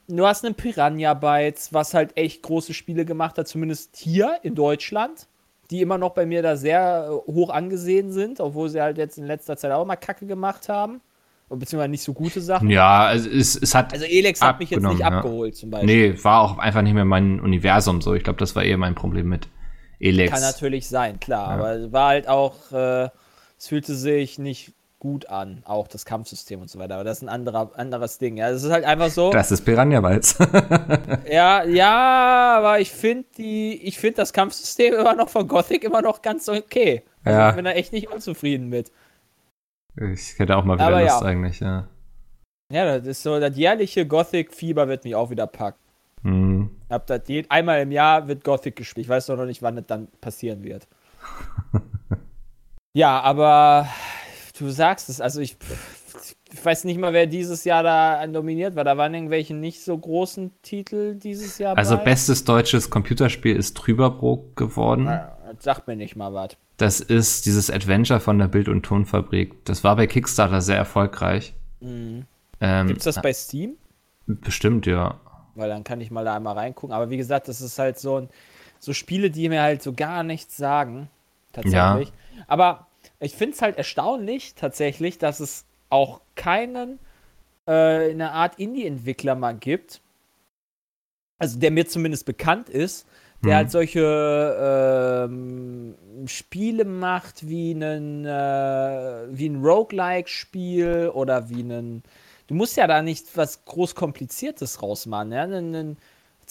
du hast einen Piranha Bytes, was halt echt große Spiele gemacht hat, zumindest hier in Deutschland, die immer noch bei mir da sehr äh, hoch angesehen sind, obwohl sie halt jetzt in letzter Zeit auch mal Kacke gemacht haben. Beziehungsweise nicht so gute Sachen. ja, also es, es hat. Also Elex hat mich jetzt nicht ja. abgeholt zum Beispiel. Nee, war auch einfach nicht mehr mein Universum so. Ich glaube, das war eher mein Problem mit Elex. Kann natürlich sein, klar. Aber es war halt auch, äh, es fühlte sich nicht gut an, auch das Kampfsystem und so weiter. Aber das ist ein anderer, anderes Ding. Ja, es ist halt einfach so. Das ist Piranha Bytes. Ja, ja, aber ich finde die, ich finde das Kampfsystem immer noch von Gothic immer noch ganz okay. Also Ja. ich bin da echt nicht unzufrieden mit. ich hätte auch mal wieder Aber Lust ja. eigentlich, ja. Ja, das ist so, das jährliche Gothic-Fieber wird mich auch wieder packen. Hm. Hab das je, einmal im Jahr wird Gothic gespielt. Ich weiß doch noch nicht, wann das dann passieren wird. ja, aber du sagst es, also ich, ich weiß nicht mal, wer dieses Jahr da nominiert war. Da waren irgendwelche nicht so großen Titel dieses Jahr. Also bei. bestes deutsches Computerspiel ist Trüberbrook geworden. Ja, sagt mir nicht mal was. Das ist dieses Adventure von der Bild- und Tonfabrik. Das war bei Kickstarter sehr erfolgreich. Ähm, Mhm. Gibt's das bei Steam? Bestimmt, ja. Weil dann kann ich mal da einmal reingucken. Aber wie gesagt, das ist halt so ein, so Spiele, die mir halt so gar nichts sagen. Tatsächlich. Aber ich finde es halt erstaunlich, tatsächlich, dass es auch keinen äh, eine Art Indie-Entwickler mal gibt. Also der mir zumindest bekannt ist, der Mhm. halt solche ähm, Spiele macht wie einen äh, wie ein Roguelike-Spiel oder wie einen du musst ja da nicht was groß Kompliziertes rausmachen. Ja? Einen, einen,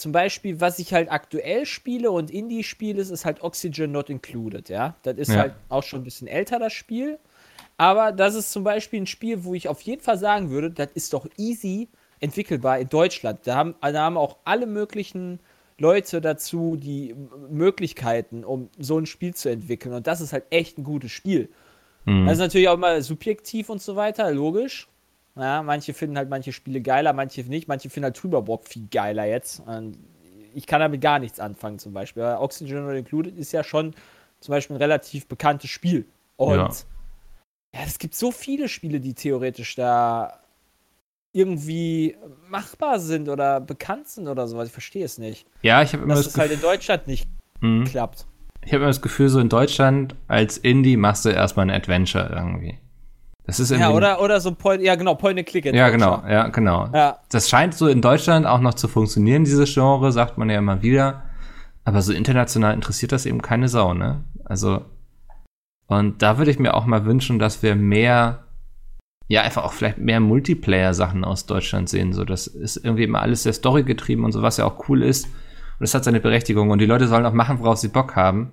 zum Beispiel, was ich halt aktuell spiele und Indie spiele, ist, ist halt Oxygen Not Included. Ja, das ist Ja. halt auch schon ein bisschen älter das Spiel. Aber das ist zum Beispiel ein Spiel, wo ich auf jeden Fall sagen würde, das ist doch easy entwickelbar in Deutschland. Da haben, da haben auch alle möglichen Leute dazu die Möglichkeiten, um so ein Spiel zu entwickeln. Und das ist halt echt ein gutes Spiel. Mhm. Das ist natürlich auch immer subjektiv und so weiter, logisch. Ja, manche finden halt manche Spiele geiler, manche nicht. Manche finden halt Trüberbock viel geiler jetzt. Und ich kann damit gar nichts anfangen, zum Beispiel. Aber Oxygen Not Included ist ja schon zum Beispiel ein relativ bekanntes Spiel. Und Ja. Ja, es gibt so viele Spiele, die theoretisch da irgendwie machbar sind oder bekannt sind oder sowas. Ich verstehe es nicht. Ja, ich habe immer Dass das es halt in Deutschland nicht Mhm. klappt. ich habe immer das Gefühl, so in Deutschland als Indie machst du erstmal ein Adventure irgendwie. Das ist irgendwie. Ja, oder, oder so Point, ja genau, Point and Click. Ja, genau, ja, genau. Ja, Das scheint so in Deutschland auch noch zu funktionieren, dieses Genre, sagt man ja immer wieder. Aber so international interessiert das eben keine Sau, ne? Also, und da würde ich mir auch mal wünschen, dass wir mehr, ja, einfach auch vielleicht mehr Multiplayer-Sachen aus Deutschland sehen. So, das ist irgendwie immer alles sehr Story getrieben und so, was ja auch cool ist. Und es hat seine Berechtigung und die Leute sollen auch machen, worauf sie Bock haben.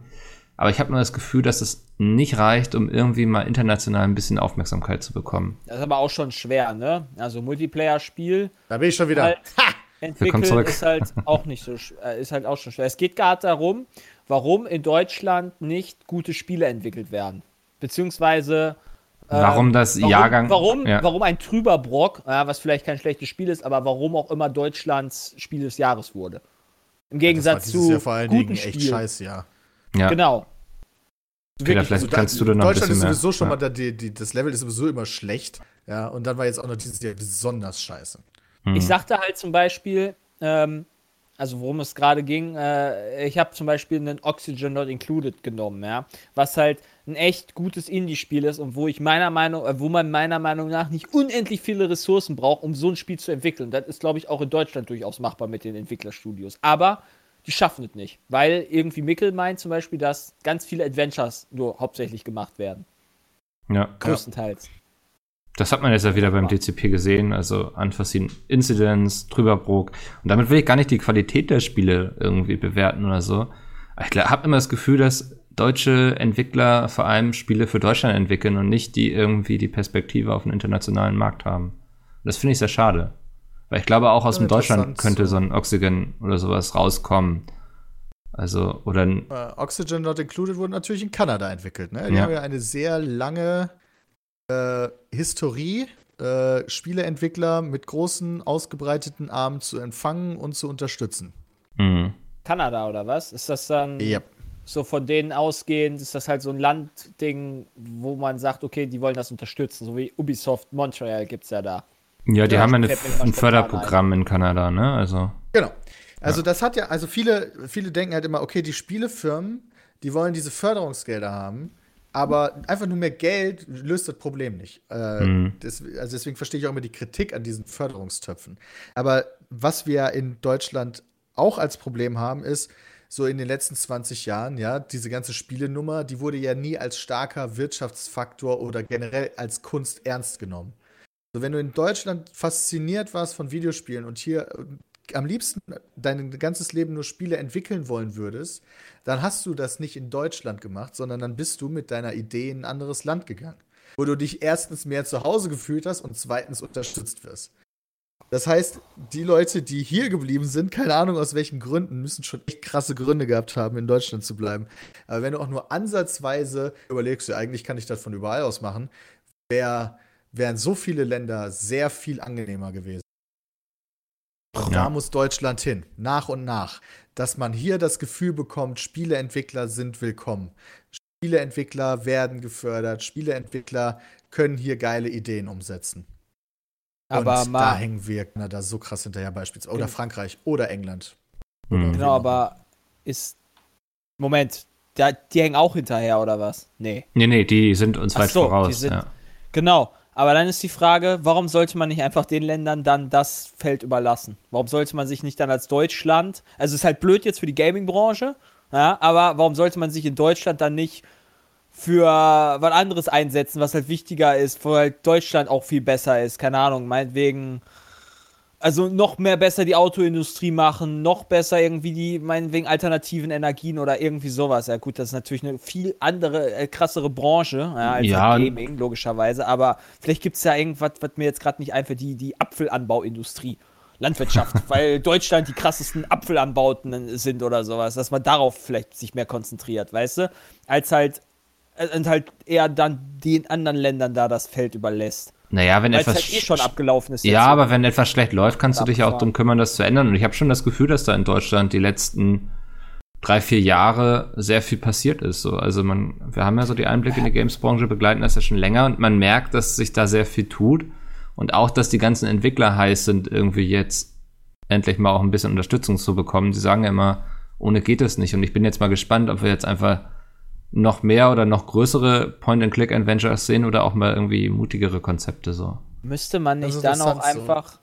Aber ich habe nur das Gefühl, dass es nicht reicht, um irgendwie mal international ein bisschen Aufmerksamkeit zu bekommen. das ist aber auch schon schwer, ne? Also Multiplayer-Spiel Da bin ich schon wieder. Halt. Ha! entwickeln zurück. ist halt auch nicht so, äh, ist halt auch schon schwer. Es geht gerade darum, warum in Deutschland nicht gute Spiele entwickelt werden. Beziehungsweise ähm, Warum das Jahrgang- Warum, ja. warum ein trüber Brock, ja, was vielleicht kein schlechtes Spiel ist, aber warum auch immer Deutschlands Spiel des Jahres wurde. Im Das war Gegensatz dieses zu Jahr vor allen guten Dingen echt Spielen. scheiße, ja. Ja, Genau. Peter, Wirklich, vielleicht Also da- kannst du da noch ein Deutschland bisschen ist sowieso mehr. schon ja. mal, da, die, die, das Level ist sowieso immer schlecht. Ja, und dann war jetzt auch noch dieses Jahr besonders scheiße. Mhm. Ich sagte halt zum Beispiel, ähm, also worum es gerade ging, äh, ich habe zum Beispiel einen Oxygen Not Included genommen, ja, was halt ein echt gutes Indie-Spiel ist und wo ich meiner Meinung, äh, wo man meiner Meinung nach nicht unendlich viele Ressourcen braucht, um so ein Spiel zu entwickeln. Das ist, glaube ich, auch in Deutschland durchaus machbar mit den Entwicklerstudios. Aber die schaffen es nicht, weil irgendwie Mickel meint zum Beispiel, dass ganz viele Adventures nur hauptsächlich gemacht werden, ja. größtenteils. Das hat man jetzt ja wieder beim DCP gesehen, also Unforeseen Incidents, Trüberbrook. Und damit will ich gar nicht die Qualität der Spiele irgendwie bewerten oder so. Ich habe immer das Gefühl, dass deutsche Entwickler vor allem Spiele für Deutschland entwickeln und nicht die irgendwie die Perspektive auf den internationalen Markt haben. Das finde ich sehr schade. Weil ich glaube, auch aus Ja, dem Deutschland könnte so. ein Oxygen oder sowas rauskommen. Also, oder ein, Äh, Oxygen Not Included wurde natürlich in Kanada entwickelt. Ne? Die Ja. haben ja eine sehr lange äh, Historie, äh, Spieleentwickler mit großen, ausgebreiteten Armen zu empfangen und zu unterstützen. mh. Kanada oder was? Ist das dann Ja. so von denen ausgehend, ist das halt so ein Landding, wo man sagt, okay, die wollen das unterstützen, so wie Ubisoft Montreal gibt es ja da. Ja, die Ja, haben ja eine, ein Förderprogramm in Kanada, ne? Also, Genau. Also das hat ja, also viele, viele denken halt immer, okay, die Spielefirmen, die wollen diese Förderungsgelder haben, aber einfach nur mehr Geld löst das Problem nicht. Äh, Mhm. das, also deswegen verstehe ich auch immer die Kritik an diesen Förderungstöpfen. Aber was wir in Deutschland auch als Problem haben, ist, so in den letzten 20 Jahren, ja, diese ganze Spielenummer, die wurde ja nie als starker Wirtschaftsfaktor oder generell als Kunst ernst genommen. So, wenn du in Deutschland fasziniert warst von Videospielen und hier äh, am liebsten dein ganzes Leben nur Spiele entwickeln wollen würdest, dann hast du das nicht in Deutschland gemacht, sondern dann bist du mit deiner Idee in ein anderes Land gegangen, wo du dich erstens mehr zu Hause gefühlt hast und zweitens unterstützt wirst. Das heißt, die Leute, die hier geblieben sind, keine Ahnung aus welchen Gründen, müssen schon echt krasse Gründe gehabt haben, in Deutschland zu bleiben. Aber wenn du auch nur ansatzweise überlegst, ja, eigentlich kann ich das von überall aus machen, wär, wären so viele Länder sehr viel angenehmer gewesen. Ja. da muss Deutschland hin, nach und nach, dass man hier das Gefühl bekommt, Spieleentwickler sind willkommen. Spieleentwickler werden gefördert, Spieleentwickler können hier geile Ideen umsetzen. Aber und da hängen wir Kanada so krass hinterher beispielsweise. Oder Genau. Frankreich oder England. mh. genau, aber ist, Moment, da, die hängen auch hinterher oder was? Nee. Nee, nee, die sind uns Ach weit so, die voraus. sind- ja. Genau, aber dann ist die Frage, warum sollte man nicht einfach den Ländern dann das Feld überlassen? Warum sollte man sich nicht dann als Deutschland, also es ist halt blöd jetzt für die Gaming-Branche, ja, aber warum sollte man sich in Deutschland dann nicht für was anderes einsetzen, was halt wichtiger ist, wo halt Deutschland auch viel besser ist, keine Ahnung, meinetwegen, also noch mehr besser die Autoindustrie machen, noch besser irgendwie die, meinetwegen alternativen Energien oder irgendwie sowas. Ja gut, das ist natürlich eine viel andere, äh, krassere Branche ja, als Ja. halt Gaming, logischerweise, aber vielleicht gibt es ja irgendwas, was mir jetzt gerade nicht einfällt, die, die Apfelanbauindustrie. Landwirtschaft, weil Deutschland die krassesten Apfelanbauten sind oder sowas, dass man darauf vielleicht sich mehr konzentriert, weißt du, als halt äh, und halt eher dann den anderen Ländern da das Feld überlässt. Naja, wenn Weil es etwas. halt eh schon abgelaufen ist. ja, aber wenn etwas schlecht läuft, kannst du dich auch darum kümmern, das zu ändern. Und ich habe schon das Gefühl, dass da in Deutschland die letzten drei, vier Jahre sehr viel passiert ist. So. Also man, wir haben ja so die Einblicke in die Games-Branche, begleiten das ja schon länger und man merkt, dass sich da sehr viel tut. Und auch, dass die ganzen Entwickler heiß sind, irgendwie jetzt endlich mal auch ein bisschen Unterstützung zu bekommen. Sie sagen ja immer, ohne geht es nicht. Und ich bin jetzt mal gespannt, ob wir jetzt einfach noch mehr oder noch größere Point-and-Click-Adventures sehen oder auch mal irgendwie mutigere Konzepte so. Müsste man nicht dann auch interessant so. einfach,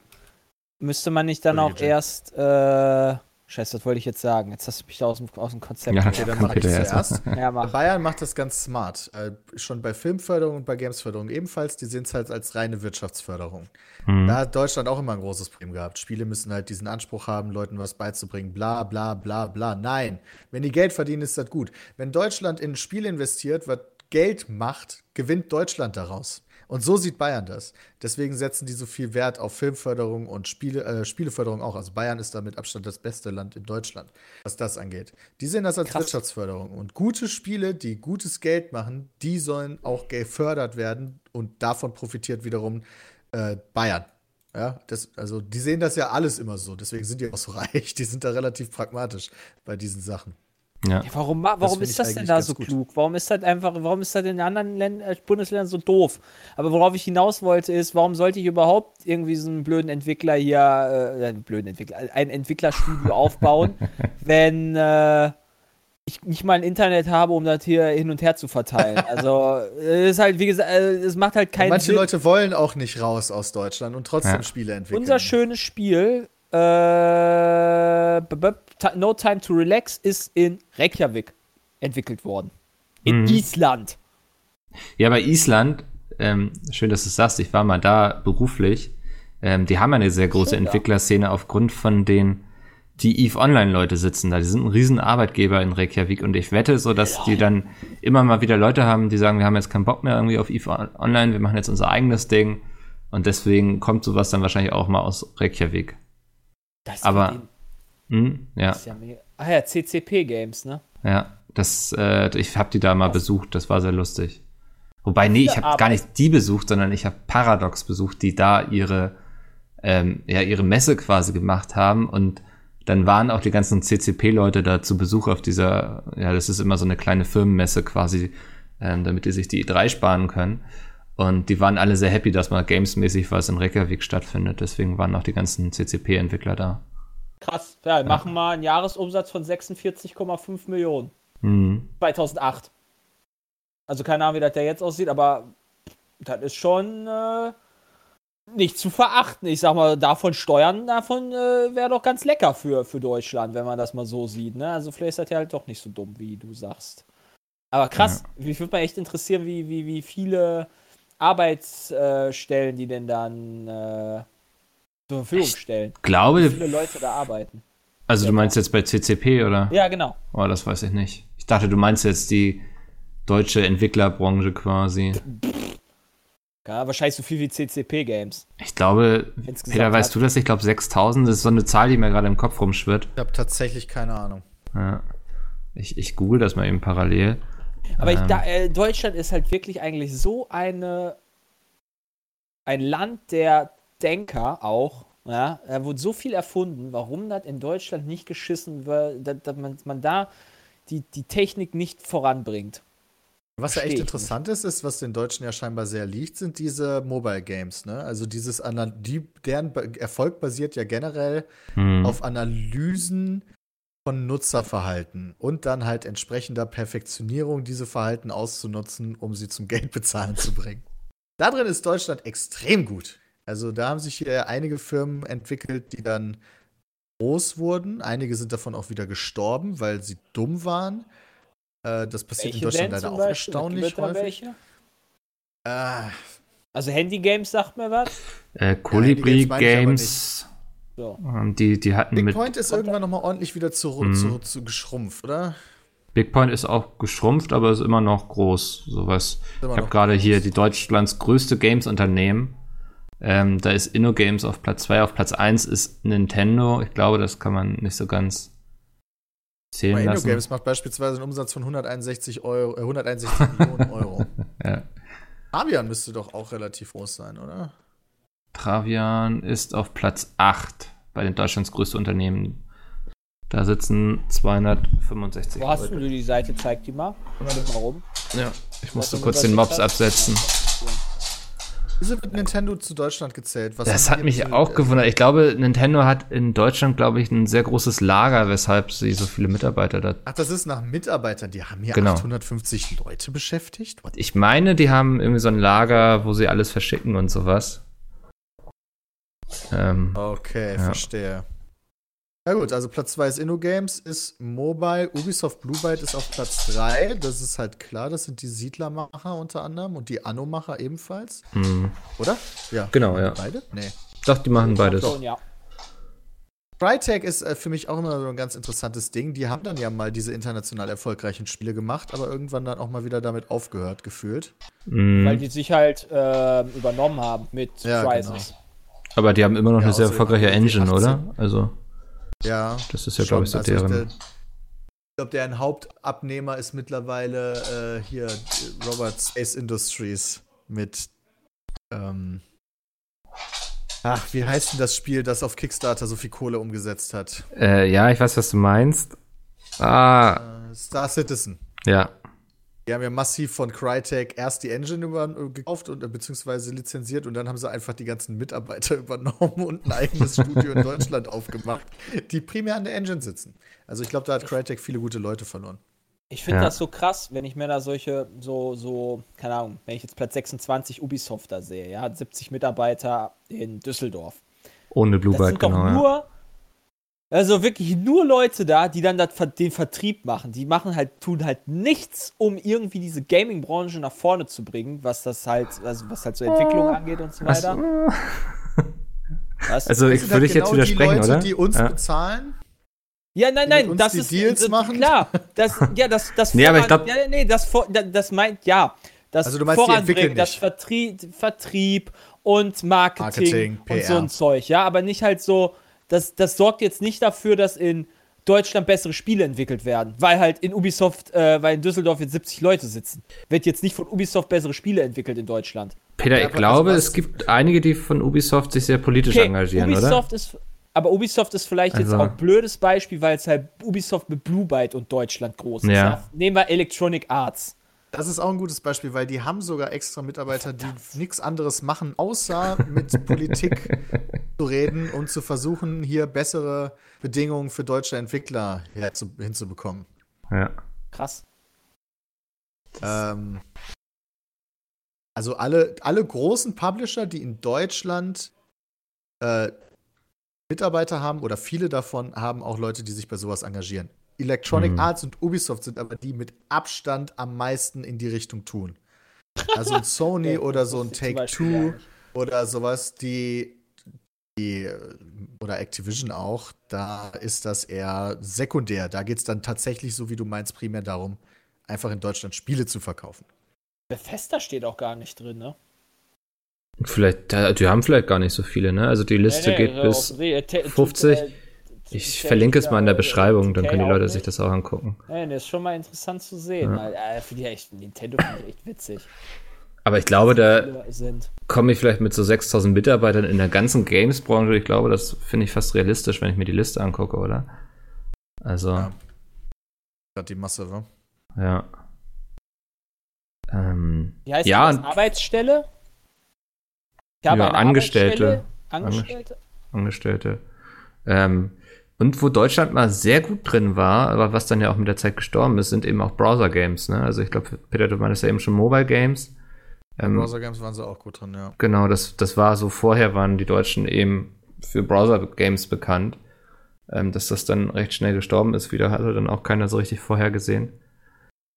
müsste man nicht dann auch erst, äh, Scheiße, was wollte ich jetzt sagen? Jetzt hast du mich da aus dem, aus dem Konzept. Ja, Okay, dann mache ich zuerst. ja mach. Bayern macht das ganz smart. Äh, schon bei Filmförderung und bei Gamesförderung ebenfalls. Die sehen es halt als reine Wirtschaftsförderung. Hm. Da hat Deutschland auch immer ein großes Problem gehabt. Spiele müssen halt diesen Anspruch haben, Leuten was beizubringen. Bla, bla, bla, bla. Nein. Wenn die Geld verdienen, ist das gut. Wenn Deutschland in ein Spiel investiert, was Geld macht, gewinnt Deutschland daraus. Und so sieht Bayern das. Deswegen setzen die so viel Wert auf Filmförderung und Spiele, äh, Spieleförderung auch. Also Bayern ist da mit Abstand das beste Land in Deutschland, was das angeht. Die sehen das als Krass. Wirtschaftsförderung. Und gute Spiele, die gutes Geld machen, die sollen auch gefördert werden. Und davon profitiert wiederum äh, Bayern. Ja, das, also die sehen das ja alles immer so. Deswegen sind die auch so reich. Die sind da relativ pragmatisch bei diesen Sachen. Ja. Ja, warum warum finde ist das denn da so gut. klug? Warum ist das einfach, warum ist das in anderen Län äh, Bundesländern so doof? Aber worauf ich hinaus wollte, ist, warum sollte ich überhaupt irgendwie so einen blöden Entwickler hier, äh, einen blöden Entwickler, ein Entwicklerstudio aufbauen, wenn äh, ich nicht mal ein Internet habe, um das hier hin und her zu verteilen? Also, es ist halt, wie gesagt, äh, es macht halt keinen Manche Sinn. Leute wollen auch nicht raus aus Deutschland und trotzdem Ja. Spiele entwickeln. Unser schönes Spiel, äh, No Time to Relax, ist in Reykjavik entwickelt worden. In Mhm. Island. Ja, bei Island, ähm, schön, dass du es sagst, ich war mal da beruflich. Ähm, die haben ja eine sehr große Schön. Entwicklerszene aufgrund von den, die EVE Online-Leute sitzen da. Die sind ein riesen Arbeitgeber in Reykjavik und ich wette so, dass die dann immer mal wieder Leute haben, die sagen, wir haben jetzt keinen Bock mehr irgendwie auf EVE On- Online, wir machen jetzt unser eigenes Ding. Und deswegen kommt sowas dann wahrscheinlich auch mal aus Reykjavik. Das Aber- wird Hm, ja. Ist ja mega. Ah ja, CCP Games, ne? Ja, das, äh, ich habe die da mal besucht, das war sehr lustig. Wobei, nee, ich habe gar nicht die besucht, sondern ich habe Paradox besucht, die da ihre, ähm, ja, ihre Messe quasi gemacht haben und dann waren auch die ganzen CCP-Leute da zu Besuch auf dieser, ja, das ist immer so eine kleine Firmenmesse quasi, ähm, damit die sich die E3 sparen können. Und die waren alle sehr happy, dass mal gamesmäßig was in Reykjavik stattfindet. Deswegen waren auch die ganzen CCP-Entwickler da. Krass. Ja, wir machen mal einen Jahresumsatz von 46,5 Millionen. Mhm. 2008. Also keine Ahnung, wie das da jetzt aussieht, aber das ist schon äh, nicht zu verachten. Ich sag mal, davon Steuern, davon äh, wäre doch ganz lecker für, für Deutschland, wenn man das mal so sieht. Ne? Also vielleicht ist das ja halt doch nicht so dumm, wie du sagst. Aber krass, mich würde mal echt interessieren, wie, wie, wie viele Arbeitsstellen die denn dann äh, zur Verfügung stellen. Wie Glaube, viele Leute da arbeiten. also du meinst jetzt bei CCP oder? Ja, genau. Oh, das weiß ich nicht. Ich dachte, du meinst jetzt die deutsche Entwicklerbranche quasi. Ja, wahrscheinlich so viel wie CCP-Games. Ich glaube, Insgesamt Peter, weißt du das? Ich glaube 6000, das ist so eine Zahl, die mir gerade im Kopf rumschwirrt. Ich habe tatsächlich keine Ahnung. Ja. Ich, ich google das mal eben parallel. Aber ich, Ähm. da, äh, Deutschland ist halt wirklich eigentlich so eine ein Land der Denker auch. Ja, da wurde so viel erfunden, warum das in Deutschland nicht geschissen wird, dass, dass man, man da die, die Technik nicht voranbringt. Was ja echt interessant ist, ist, was den Deutschen ja scheinbar sehr liegt, sind diese Mobile Games. Ne? Also dieses die, deren Erfolg basiert ja generell Hm. auf Analysen von Nutzerverhalten und dann halt entsprechender Perfektionierung, diese Verhalten auszunutzen, um sie zum Geldbezahlen zu bringen. Da drin ist Deutschland extrem gut. Also da haben sich hier einige Firmen entwickelt, die dann groß wurden. Einige sind davon auch wieder gestorben, weil sie dumm waren. Äh, das passiert in Deutschland leider auch erstaunlich es da häufig. welche? Äh, Also Handy-Games sagt mir was. Äh, Games ich aber Games, So. ähm, die, die hatten Big mit. Point ist irgendwann noch mal ordentlich wieder zu, Mhm. zu, zu geschrumpft, oder? Big Point ist auch geschrumpft, aber ist immer noch groß. Sowas. Ich habe gerade hier die Deutschlands größte Games-Unternehmen. Ähm, da ist InnoGames auf Platz 2, auf Platz 1 ist Nintendo. Ich glaube, das kann man nicht so ganz zählen Bei lassen. InnoGames macht beispielsweise einen Umsatz von 161, Euro, äh, 161 Millionen Euro. Ja. Avian müsste doch auch relativ groß sein, oder? Travian ist auf Platz 8 bei den Deutschlands größte Unternehmen. Da sitzen 265 Wo hast Leute. du die Seite? Zeig die mal. Mal rum. Ja, ich musste du kurz den Mobs absetzen. Wieso wird Nintendo zu Deutschland gezählt? Was Das hat mich auch gewundert. Ich glaube, Nintendo hat in Deutschland, glaube ich, ein sehr großes Lager, weshalb sie so viele Mitarbeiter da. Ach, das ist nach Mitarbeitern. Die haben hier Genau. 850 Leute beschäftigt. What? Ich meine, die haben irgendwie so ein Lager, wo sie alles verschicken und sowas. Ähm, Okay, Ja. verstehe. Ja gut, also Platz 2 ist InnoGames, ist Mobile, Ubisoft Blue Byte ist auf Platz 3. Das ist halt klar, das sind die Siedlermacher unter anderem und die Anno-Macher ebenfalls, mh. oder? Ja. Genau, ja. Beide? Nee. Doch, die machen beides. Schon, ja. Crytek ist äh, für mich auch immer so ein ganz interessantes Ding. Die haben dann ja mal diese international erfolgreichen Spiele gemacht, aber irgendwann dann auch mal wieder damit aufgehört, gefühlt. Mh. Weil die sich halt ähm, übernommen haben mit Ja, Crysis. Aber die haben immer noch Ja, eine sehr erfolgreiche Engine, 18. oder? Also, Ja. das ist ja, glaube ich, so Also deren. der- Ich glaube, deren Hauptabnehmer ist mittlerweile äh, hier Robert Space Industries mit. Ähm, ach, wie heißt denn das Spiel, das auf Kickstarter so viel Kohle umgesetzt hat? Äh, ja, ich weiß, was du meinst. Ah, Äh, Star Citizen. ja. Die haben ja massiv von Crytek erst die Engine über, äh, gekauft und äh, beziehungsweise lizenziert und dann haben sie einfach die ganzen Mitarbeiter übernommen und ein eigenes Studio in Deutschland aufgemacht, die primär an der Engine sitzen. Also ich glaube, da hat Crytek viele gute Leute verloren. Ich finde Ja. das so krass, wenn ich mir da solche, so, so, keine Ahnung, wenn ich jetzt Platz 26 Ubisoft da sehe, ja, hat 70 Mitarbeiter in Düsseldorf. Ohne Blue Das Byte, sind doch genau. Ja. Also wirklich nur Leute da, die dann den Vertrieb machen. Die machen halt, tun halt nichts, um irgendwie diese Gaming-Branche nach vorne zu bringen, was das halt, also was halt so Entwicklung angeht und so weiter. Was? Also, ich würde halt ich jetzt genau widersprechen, die Leute, oder? die uns ja. bezahlen. Ja, nein, nein, das die ist Deals das, machen? klar. Das, ja, das, das Nee, aber ich voran- glaub- ja, nee, das, das meint, ja. Das Also du meinst, Voranbringen, das? Vertrieb, Vertrieb und Marketing, Marketing, und PR. so ein Zeug, ja, aber nicht halt so, das, das sorgt jetzt nicht dafür, dass in Deutschland bessere Spiele entwickelt werden, weil halt in Ubisoft, äh, weil in Düsseldorf jetzt 70 Leute sitzen. Wird jetzt nicht von Ubisoft bessere Spiele entwickelt in Deutschland. Peter, ich glaube, also es gibt einige, die von Ubisoft sich sehr politisch Okay, engagieren, Ubisoft ist, aber Ubisoft ist vielleicht jetzt Also- auch ein blödes Beispiel, weil es halt Ubisoft mit Blue Byte und Deutschland groß ist. Ja. Nehmen wir Electronic Arts. Das ist auch ein gutes Beispiel, weil die haben sogar extra Mitarbeiter, die nichts anderes machen, außer mit Politik zu reden und zu versuchen, hier bessere Bedingungen für deutsche Entwickler hinzubekommen. Ja. Krass. Ähm, also alle, alle großen Publisher, die in Deutschland äh, Mitarbeiter haben oder viele davon haben auch Leute, die sich bei sowas engagieren. Electronic Mhm. Arts und Ubisoft sind aber die mit Abstand am meisten in die Richtung tun. Also ein Sony Ja, oder so ein Take-Two oder sowas, die, die oder Activision auch, da ist das eher sekundär. Da geht es dann tatsächlich, so wie du meinst, primär darum, einfach in Deutschland Spiele zu verkaufen. Bethesda steht auch gar nicht drin, ne? Vielleicht, die haben vielleicht gar nicht so viele, ne? Also die Liste Nee, nee, geht bis. auf- nee, te- 50. Ich verlinke es mal in der Beschreibung, dann 2K können die Leute sich das auch angucken. Nee, das ist schon mal interessant zu sehen. Ja. Weil, äh, finde ich echt, Nintendo finde ich echt witzig. Aber ich glaube, da komme ich vielleicht mit so 6000 Mitarbeitern in der ganzen Games-Branche. Ich glaube, das finde ich fast realistisch, wenn ich mir die Liste angucke, oder? Also, Ja. ja. Gerade die Masse, wa? Ähm, Wie heißt Ja, das? und- Arbeitsstelle? Ich habe Ja, eine Angestellte. Arbeitsstelle. Angestellte? Angestellte. Ähm, und wo Deutschland mal sehr gut drin war, aber was dann ja auch mit der Zeit gestorben ist, sind eben auch Browser-Games. Ne? Also ich glaube, Peter, du meinst ja eben schon Mobile-Games. Ähm, Browser Games waren sie auch gut drin, ja. Genau, das, das war so, vorher waren die Deutschen eben für Browser-Games bekannt. Ähm, dass das dann recht schnell gestorben ist, wieder hatte dann auch keiner so richtig vorhergesehen.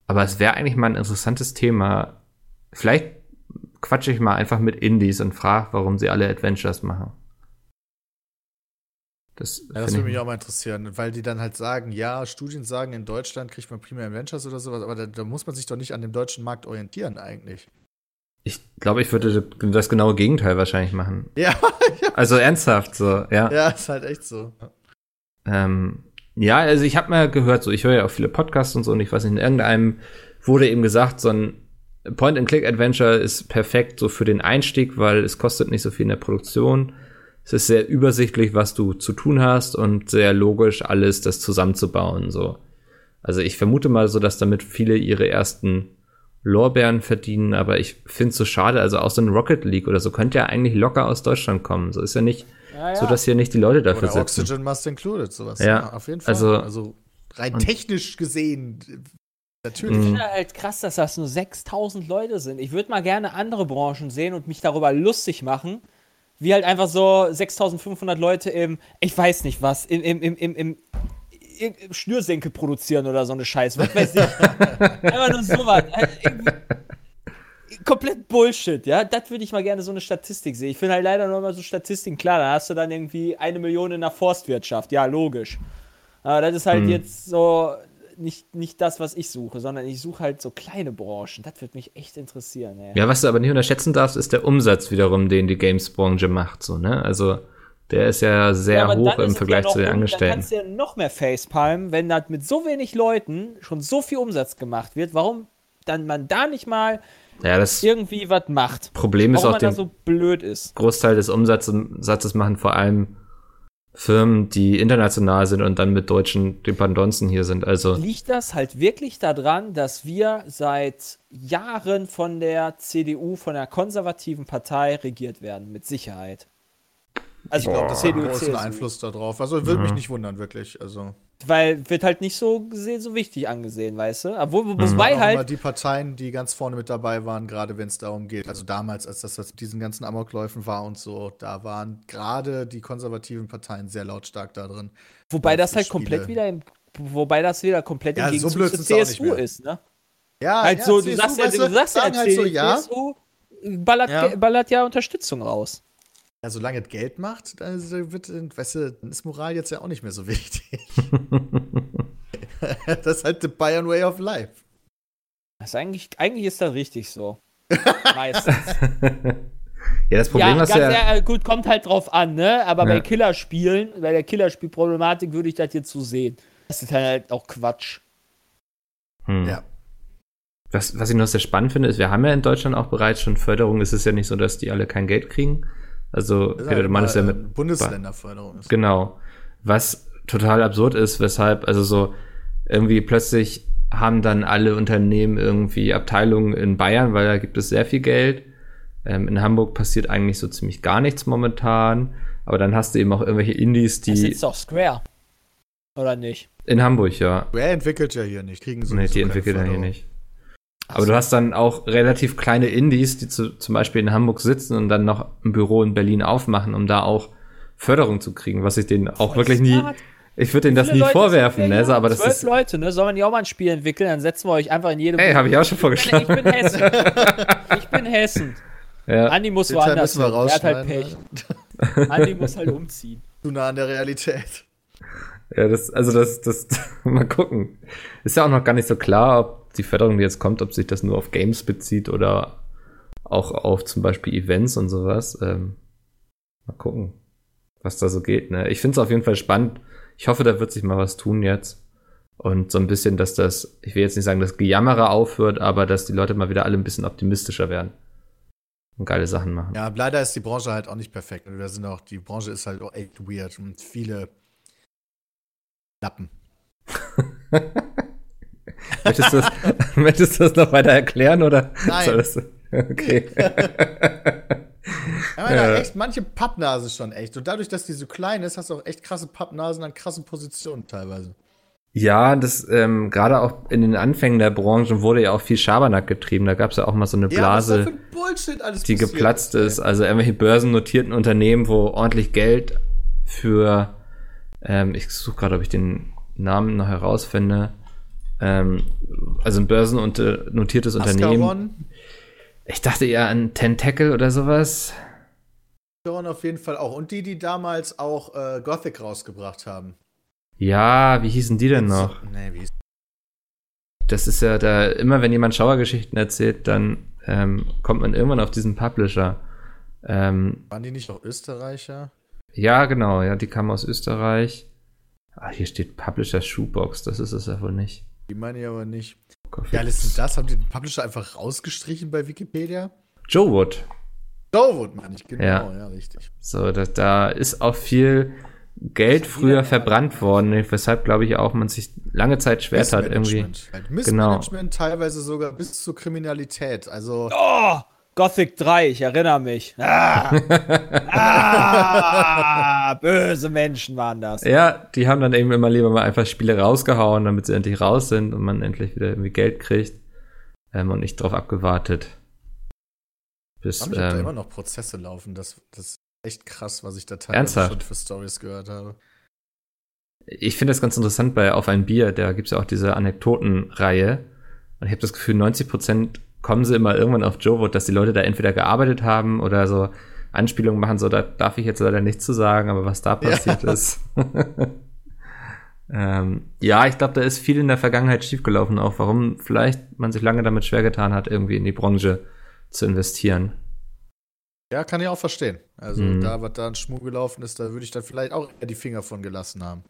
Aber es wäre eigentlich mal ein interessantes Thema. Vielleicht quatsche ich mal einfach mit Indies und frage, warum sie alle Adventures machen. Das, Ja, das würde ich- mich auch mal interessieren, weil die dann halt sagen, ja, Studien sagen, in Deutschland kriegt man primär Adventures oder sowas, aber da, da muss man sich doch nicht an dem deutschen Markt orientieren eigentlich. Ich glaube, ich würde das genaue Gegenteil wahrscheinlich machen. Ja, Also ernsthaft so, ja. ja, ist halt echt so. Ähm, ja, also ich habe mal gehört, so ich höre ja auch viele Podcasts und so und ich weiß nicht, in irgendeinem wurde eben gesagt, so ein Point-and-Click-Adventure ist perfekt so für den Einstieg, weil es kostet nicht so viel in der Produktion. Es ist sehr übersichtlich, was du zu tun hast und sehr logisch alles, das zusammenzubauen. So. Also ich vermute mal so, dass damit viele ihre ersten Lorbeeren verdienen, aber ich finde es so schade. Also auch so ein Rocket League oder so könnte ja eigentlich locker aus Deutschland kommen. So ist ja nicht Ja, ja. so, dass hier nicht die Leute dafür Oder sitzen. Oxygen Must Included, sowas. Ja, auf jeden Fall. also- Also, rein technisch gesehen, Ich natürlich. Mhm. finde halt krass, dass das nur 6000 Leute sind. Ich würde mal gerne andere Branchen sehen und mich darüber lustig machen, wie halt einfach so 6500 Leute im, ich weiß nicht was, im, im, im, im, im, im, im Schnürsenkel produzieren oder so eine Scheiße. Was weiß ich. einfach nur sowas. Irgendwie Komplett Bullshit, ja. Das würde ich mal gerne so eine Statistik sehen. Ich finde halt leider nur mal so Statistiken klar. Da hast du dann irgendwie eine Million in der Forstwirtschaft. Ja, logisch. Aber das ist halt Hm. jetzt so nicht, nicht das, was ich suche, sondern ich suche halt so kleine Branchen. Das würde mich echt interessieren, ey. Ja, was du aber nicht unterschätzen darfst, ist der Umsatz wiederum, den die Games-Branche macht. So, ne? Also der ist ja sehr Ja, hoch ist im Vergleich zu den noch, Angestellten. Dann kannst du ja noch mehr facepalmen, wenn das mit so wenig Leuten schon so viel Umsatz gemacht wird. Warum dann man da nicht mal Ja, das irgendwie was macht? Problem ist Warum auch, man den so blöd ist. Großteil des Umsatzes Satzes machen vor allem Firmen, die international sind und dann mit deutschen Dependancen hier sind. Also Liegt das halt wirklich daran, dass wir seit Jahren von der CDU, von der konservativen Partei regiert werden? Mit Sicherheit. Also Ich glaube, das hat einen großen CSU. Einfluss darauf. Also würde mich nicht wundern, wirklich. Also, Weil wird halt nicht so gesehen, so wichtig angesehen, weißt du? Obwohl, Mhm. wobei auch immer halt, die Parteien, die ganz vorne mit dabei waren, gerade wenn es darum geht. Also damals, als das was mit diesen ganzen Amokläufen war und so, da waren gerade die konservativen Parteien sehr lautstark da drin. wobei das halt Spiele. komplett wieder im, wobei das wieder komplett Ja, im so Gegenzug blöd zur CSU ist, ne? Ja, Halt ja, so, du CSU, sagst ja, du sagst ja, halt so, ja. CSU ballert, Ja. Ballert ja Unterstützung raus. Ja, solange es Geld macht, dann wird, weißt du, dann ist Moral jetzt ja auch nicht mehr so wichtig. das ist halt the Bayern Way of Life. Das ist eigentlich, eigentlich ist das richtig so. Meistens. ja, das Problem ja, ist ganz ja, ehrlich, gut, kommt halt drauf an, ne? Aber Ja. bei Killerspielen, bei der Killerspielproblematik würde ich das jetzt so sehen. Das ist halt auch Quatsch. hm. Ja. was, was ich noch sehr spannend finde, ist, wir haben ja in Deutschland auch bereits schon Förderung. Es ist ja nicht so, dass die alle kein Geld kriegen. Also Das ist Peter, halt du meinst ja mit Bundesländerförderung. Ist. Genau. Was total absurd ist, weshalb, also so irgendwie plötzlich haben dann alle Unternehmen irgendwie Abteilungen in Bayern, weil da gibt es sehr viel Geld. Ähm, in Hamburg passiert eigentlich so ziemlich gar nichts momentan. Aber dann hast du eben auch irgendwelche Indies, Das die ist doch Square. Oder nicht? in Hamburg, ja. Wer entwickelt ja hier nicht? Kriegen so Nee, die entwickeln ja hier nicht. Aber du hast dann auch relativ kleine Indies, die zu, zum Beispiel in Hamburg sitzen und dann noch ein Büro in Berlin aufmachen, um da auch Förderung zu kriegen, was ich denen auch wirklich nie, ich würde denen das nie Leute vorwerfen, ne, so, aber das Zwölf ist, Leute, ne? Sollen wir nicht auch mal ein Spiel entwickeln? Dann setzen wir euch einfach in jede. ey, habe ich auch schon ich, bin, ich vorgeschlagen. bin Hessen. ich bin Hessen. Ja. Andi muss Den Teil woanders müssen wir hin. Er hat halt. Pech. Andi muss halt umziehen. Zu nah an der Realität. Ja, das, also das, das, mal gucken. Ist ja auch noch gar nicht so klar, ob die Förderung, die jetzt kommt, ob sich das nur auf Games bezieht oder auch auf zum Beispiel Events und sowas. Ähm, mal gucken, was da so geht. Ne? Ich finde es auf jeden Fall spannend. Ich hoffe, da wird sich mal was tun jetzt. Und so ein bisschen, dass das, ich will jetzt nicht sagen, dass Gejammere aufhört, aber dass die Leute mal wieder alle ein bisschen optimistischer werden. Und geile Sachen machen. Ja, leider ist die Branche halt auch nicht perfekt. Und wir sind auch, die Branche ist halt auch echt weird und viele Lappen. Möchtest, du das, möchtest du das noch weiter erklären oder? Nein. Das, okay. Ja, Ja. echt manche Pappnase schon echt. Und dadurch, dass die so klein ist, hast du auch echt krasse Pappnasen an krassen Positionen teilweise. Ja, das ähm, gerade auch in den Anfängen der Branche wurde ja auch viel Schabernack getrieben. Da gab es ja auch mal so eine Blase, alles die geplatzt ist. Also irgendwelche börsennotierten Unternehmen, wo ordentlich Geld für, ähm, ich suche gerade, ob ich den Namen noch herausfinde. Ähm, also ein börsennotiertes Unternehmen. Ascaron, Ich dachte eher an Tentacle oder sowas. Ascaron auf jeden Fall auch. Und die, die damals auch äh, Gothic rausgebracht haben. Ja, wie hießen die denn noch? Nee, wie ist Das ist ja da, immer wenn jemand Schauergeschichten erzählt, dann ähm, kommt man irgendwann auf diesen Publisher. Ähm, Waren die nicht auch Österreicher? Ja, genau, ja, die kamen aus Österreich. Ah, hier steht Publisher Shoebox, das ist es ja wohl nicht. Die meine ich aber nicht. Coffee. Ja, ist das? Haben die den Publisher einfach rausgestrichen bei Wikipedia? Joe Wood. Dowood meine ich, genau, Ja. ja, richtig. So, da, da ist auch viel Geld früher verbrannt worden, weshalb, glaube ich, auch man sich lange Zeit schwer tat, irgendwie. Missmanagement. Halt Genau. Teilweise sogar bis zur Kriminalität. Also, Oh, Gothic 3, ich erinnere mich. Ah, ah, böse Menschen waren das. Ja, die haben dann eben immer lieber mal einfach Spiele rausgehauen, damit sie endlich raus sind und man endlich wieder irgendwie Geld kriegt ähm, und nicht drauf abgewartet. Bis, haben ich hab da immer ähm, noch Prozesse laufen. Das, das ist echt krass, was ich da teilweise schon für Stories gehört habe. ich finde das ganz interessant bei Auf ein Bier, da gibt es ja auch diese Anekdotenreihe. Und ich habe das Gefühl, 90% kommen sie immer irgendwann auf Jowood, dass die Leute da entweder gearbeitet haben oder so Anspielungen machen, so da darf ich jetzt leider nichts zu sagen, aber was da passiert ist. ähm, ja, ich glaube, da ist viel in der Vergangenheit schiefgelaufen, auch warum vielleicht man sich lange damit schwer getan hat, irgendwie in die Branche zu investieren. Ja, kann ich auch verstehen. Also, Mhm. da, was da ein Schmuck gelaufen ist, da würde ich dann vielleicht auch eher die Finger von gelassen haben.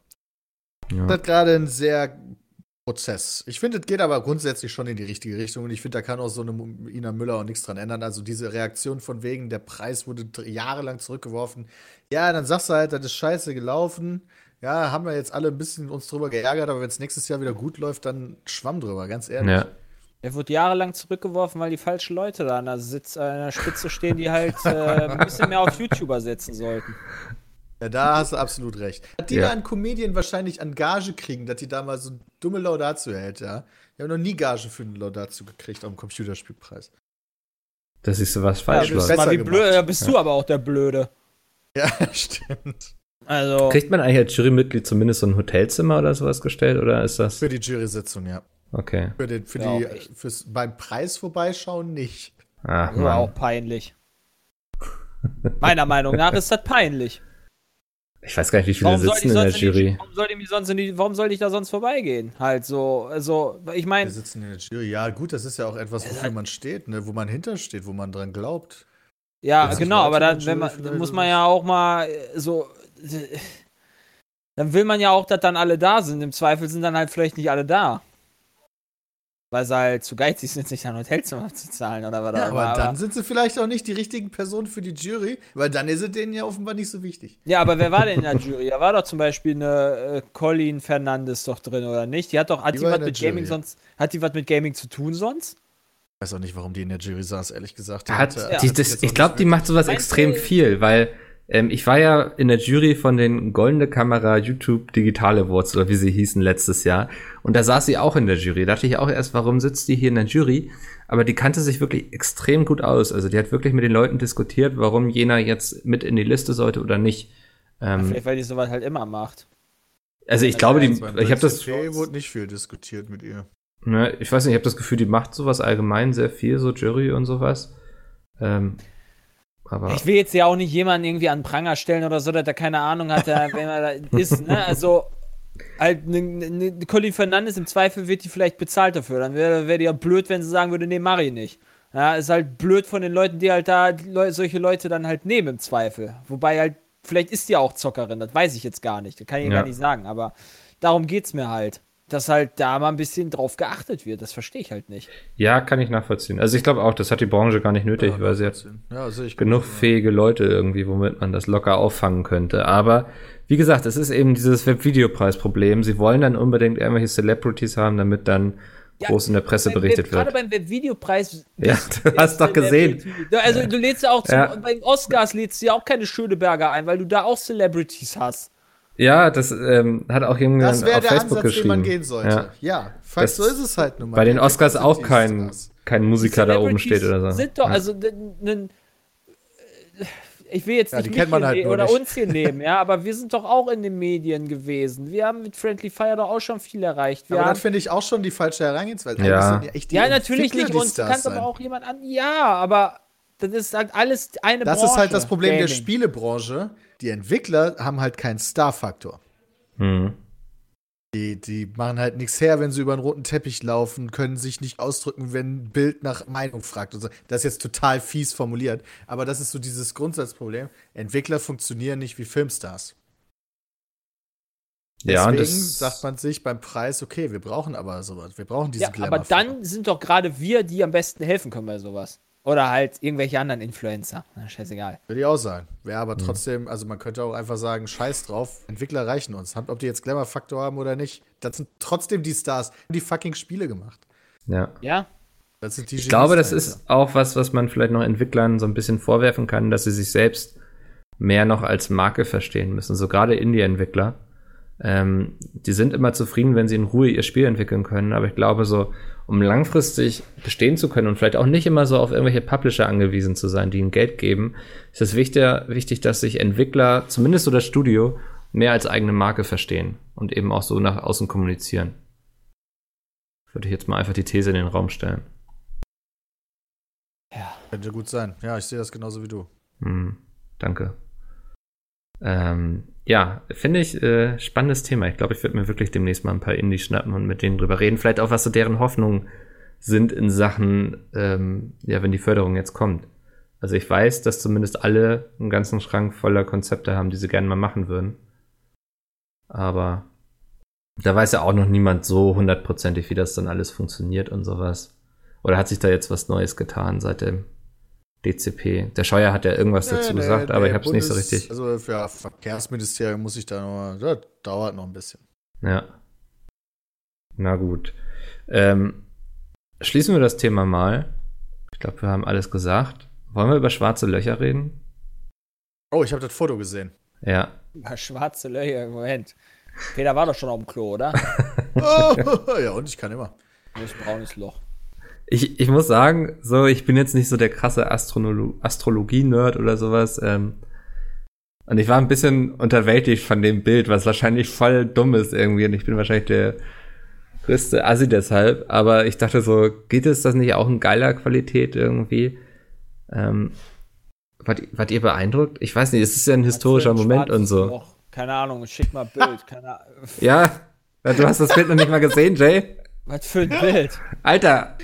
Ja. Das ist gerade ein sehr Prozess. Ich finde, es geht aber grundsätzlich schon in die richtige Richtung und ich finde, da kann auch so eine Ina Müller auch nichts dran ändern. Also diese Reaktion von wegen, der Preis wurde jahrelang zurückgeworfen. Ja, dann sagst du halt, das ist scheiße gelaufen. Ja, haben wir jetzt alle ein bisschen uns drüber geärgert, aber wenn es nächstes Jahr wieder gut läuft, dann schwamm drüber, ganz ehrlich. ja. Er wurde jahrelang zurückgeworfen, weil die falschen Leute da an der, Sitz, an der Spitze stehen, die halt äh, ein bisschen mehr auf YouTuber setzen sollten. Ja, da hast du absolut recht. Hat die Ja. da einen Comedian wahrscheinlich an Gage kriegen, dass die da mal so dumme Laudatio hält, ja? Ich habe noch nie Gage für eine Laudatio gekriegt am Computerspielpreis. Dass ich sowas Ja, falsch du bist, besser läuft. mal wie blöd, ja, bist du aber auch der Blöde. Ja, stimmt. Also, Kriegt man eigentlich als Jurymitglied zumindest so ein Hotelzimmer oder sowas gestellt oder ist das Für die Jury-Sitzung, ja. okay? Für, den, für Ja, die, fürs beim Preis vorbeischauen nicht. Ach, das war auch peinlich. Meiner Meinung nach ist das peinlich. Ich weiß gar nicht, wie viele Warum sitzen in der in die, Jury. warum, soll ich mich sonst in die, warum soll ich da sonst vorbeigehen? Halt so, also, ich Wir meine, sitzen in der Jury. Ja, gut, das ist ja auch etwas, wofür man steht, ne? wo man hintersteht, wo man dran glaubt. ja, genau, aber dann, wenn Jury man, dann muss man ja auch mal äh, so, äh, dann will man ja auch, dass dann alle da sind. Im Zweifel sind dann halt vielleicht nicht alle da. Weil sie halt zu geizig sind, sich ein Hotelzimmer zu zahlen oder was Ja, aber immer. dann sind sie vielleicht auch nicht die richtigen Personen für die Jury, weil dann ist es denen ja offenbar nicht so wichtig. Ja, aber wer war denn in der Jury? Da war doch zum Beispiel eine äh, Colleen Fernandes doch drin, oder nicht? Die hat doch, hat Die die, was mit Gaming Jury. sonst, hat die was mit Gaming zu tun sonst? Ich weiß auch nicht, warum die in der Jury saß, ehrlich gesagt. Die Hat, hatte- die, hat sich das, jetzt ich glaube, die macht sowas Meinst extrem viel, weil ähm, ich war ja in der Jury von den Goldene Kamera YouTube Digital Awards oder wie sie hießen letztes Jahr und da saß sie auch in der Jury. Da dachte ich auch erst, warum sitzt die hier in der Jury? Aber die kannte sich wirklich extrem gut aus. Also die hat wirklich mit den Leuten diskutiert, warum jener jetzt mit in die Liste sollte oder nicht. Ähm, Vielleicht, weil die sowas halt immer macht. also ich glaube, die, ich habe das, wurde nicht viel diskutiert mit ihr. ne, ich weiß nicht, ich habe das Gefühl, die macht sowas allgemein sehr viel, so Jury und sowas. Ähm, aber Ich will jetzt ja auch nicht jemanden irgendwie an Pranger stellen oder so, dass er keine Ahnung hat, wer er da ist. Ne? Also, halt, eine ne, ne, Colin Fernandes im Zweifel wird die vielleicht bezahlt dafür. Dann wäre wär die ja blöd, wenn sie sagen würde, nee, mach ich nicht. Ja, ist halt blöd von den Leuten, die halt da die Leu solche Leute dann halt nehmen im Zweifel. Wobei halt, vielleicht ist die auch Zockerin, das weiß ich jetzt gar nicht. Das kann ich Ja. gar nicht sagen, aber darum geht's mir halt. Dass halt da mal ein bisschen drauf geachtet wird, das verstehe ich halt nicht. ja, kann ich nachvollziehen. Also ich glaube auch, das hat die Branche gar nicht nötig, weil sie hat ja, ich genug genauso. fähige Leute irgendwie, womit man das locker auffangen könnte. Aber wie gesagt, es ist eben dieses Webvideopreis-Problem. Sie wollen dann unbedingt irgendwelche Celebrities haben, damit dann groß in der Presse Beim berichtet Web- Gerade wird. beim Videopreis. Ja, du hast doch gesehen. Also du lädst ja auch zum, Ja. beim Oscars lädst du ja auch keine Schöneberger ein, weil du da auch Celebrities hast. Ja, das ähm, hat auch jemand Das wäre auf der Facebook Ansatz, geschrieben. den man gehen sollte. Ja. Ja, falls Das- so ist es halt nun mal. Bei den Ja, Oscars auch kein, das. kein Musiker da oben steht oder so. Sind doch, ja. also ich will jetzt Ja, nicht die mich halt ne- oder nicht. uns hier nehmen, ja, aber wir sind doch auch in den Medien gewesen. Wir haben mit Friendly Fire doch auch schon viel erreicht. Wir Aber haben, das finde ich auch schon die falsche Herangehensweise. Ja. Die ja, natürlich nicht uns. Du kannst sein. aber auch jemand an. Ja, aber das ist halt alles eine Das Branche. ist halt das Problem der Gaming. Spielebranche. Die Entwickler haben halt keinen Star-Faktor. Hm. Die, die machen halt nichts her, wenn sie über einen roten Teppich laufen, können sich nicht ausdrücken, wenn ein Bild nach Meinung fragt. Und so. Das ist jetzt total fies formuliert, aber das ist so dieses Grundsatzproblem. Entwickler funktionieren nicht wie Filmstars. Ja, und Deswegen das sagt man sich beim Preis, okay, wir brauchen aber sowas. Wir brauchen diesen Ja, aber dann sind doch gerade wir, die am besten helfen können bei sowas. Oder halt irgendwelche anderen Influencer. Na, scheißegal. Würde ich auch sagen. Wäre aber trotzdem, also man könnte auch einfach sagen, scheiß drauf, Entwickler reichen uns. Ob die jetzt Glamour-Faktor haben oder nicht, das sind trotzdem die Stars, die fucking Spiele gemacht. Ja. Ja? Das sind die Ich glaube, das ist auch was, was man vielleicht noch Entwicklern so ein bisschen vorwerfen kann, dass sie sich selbst mehr noch als Marke verstehen müssen. So gerade Indie-Entwickler. Ähm, die sind immer zufrieden, wenn sie in Ruhe ihr Spiel entwickeln können. Aber ich glaube, so, um langfristig bestehen zu können und vielleicht auch nicht immer so auf irgendwelche Publisher angewiesen zu sein, die ihnen Geld geben, ist es wichtig, wichtig, dass sich Entwickler, zumindest so das Studio, mehr als eigene Marke verstehen und eben auch so nach außen kommunizieren. Würde ich jetzt mal einfach die These in den Raum stellen. Ja. Könnte gut sein. Ja, ich sehe das genauso wie du. Hm, danke. Ähm, ja, finde ich äh, spannendes Thema. Ich glaube, ich würde mir wirklich demnächst mal ein paar Indie schnappen und mit denen drüber reden. Vielleicht auch, was so deren Hoffnungen sind in Sachen, ähm, ja, wenn die Förderung jetzt kommt. Also ich weiß, dass zumindest alle einen ganzen Schrank voller Konzepte haben, die sie gerne mal machen würden. Aber da weiß ja auch noch niemand so hundertprozentig, wie das dann alles funktioniert und sowas. Oder hat sich da jetzt was Neues getan seit dem DCP? Der Scheuer hat ja irgendwas Nee, dazu nee, gesagt, aber nee, ich habe es nicht so richtig. Also für Verkehrsministerium muss ich da noch, das dauert noch ein bisschen. Ja. Na gut. Ähm, schließen wir das Thema mal. Ich glaube, wir haben alles gesagt. Wollen wir über schwarze Löcher reden? Oh, ich habe das Foto gesehen. Ja. Über schwarze Löcher, Moment. Peter war doch schon auf dem Klo, oder? Oh, ja, und ich kann immer. Das braunes Loch. Ich, ich muss sagen, so, ich bin jetzt nicht so der krasse Astronolo Astrologie-Nerd oder sowas. Ähm, und ich war ein bisschen unterwältigt von dem Bild, was wahrscheinlich voll dumm ist irgendwie. Und ich bin wahrscheinlich der größte Assi deshalb. Aber ich dachte so, geht es das nicht auch in geiler Qualität irgendwie? Ähm, wart, wart ihr beeindruckt? Ich weiß nicht, es ist ja ein historischer ein Moment und so. Loch. Keine Ahnung, schick mal Bild. Keine. Ja, du hast das Bild noch nicht mal gesehen, Jay. Was für ein Bild. Alter.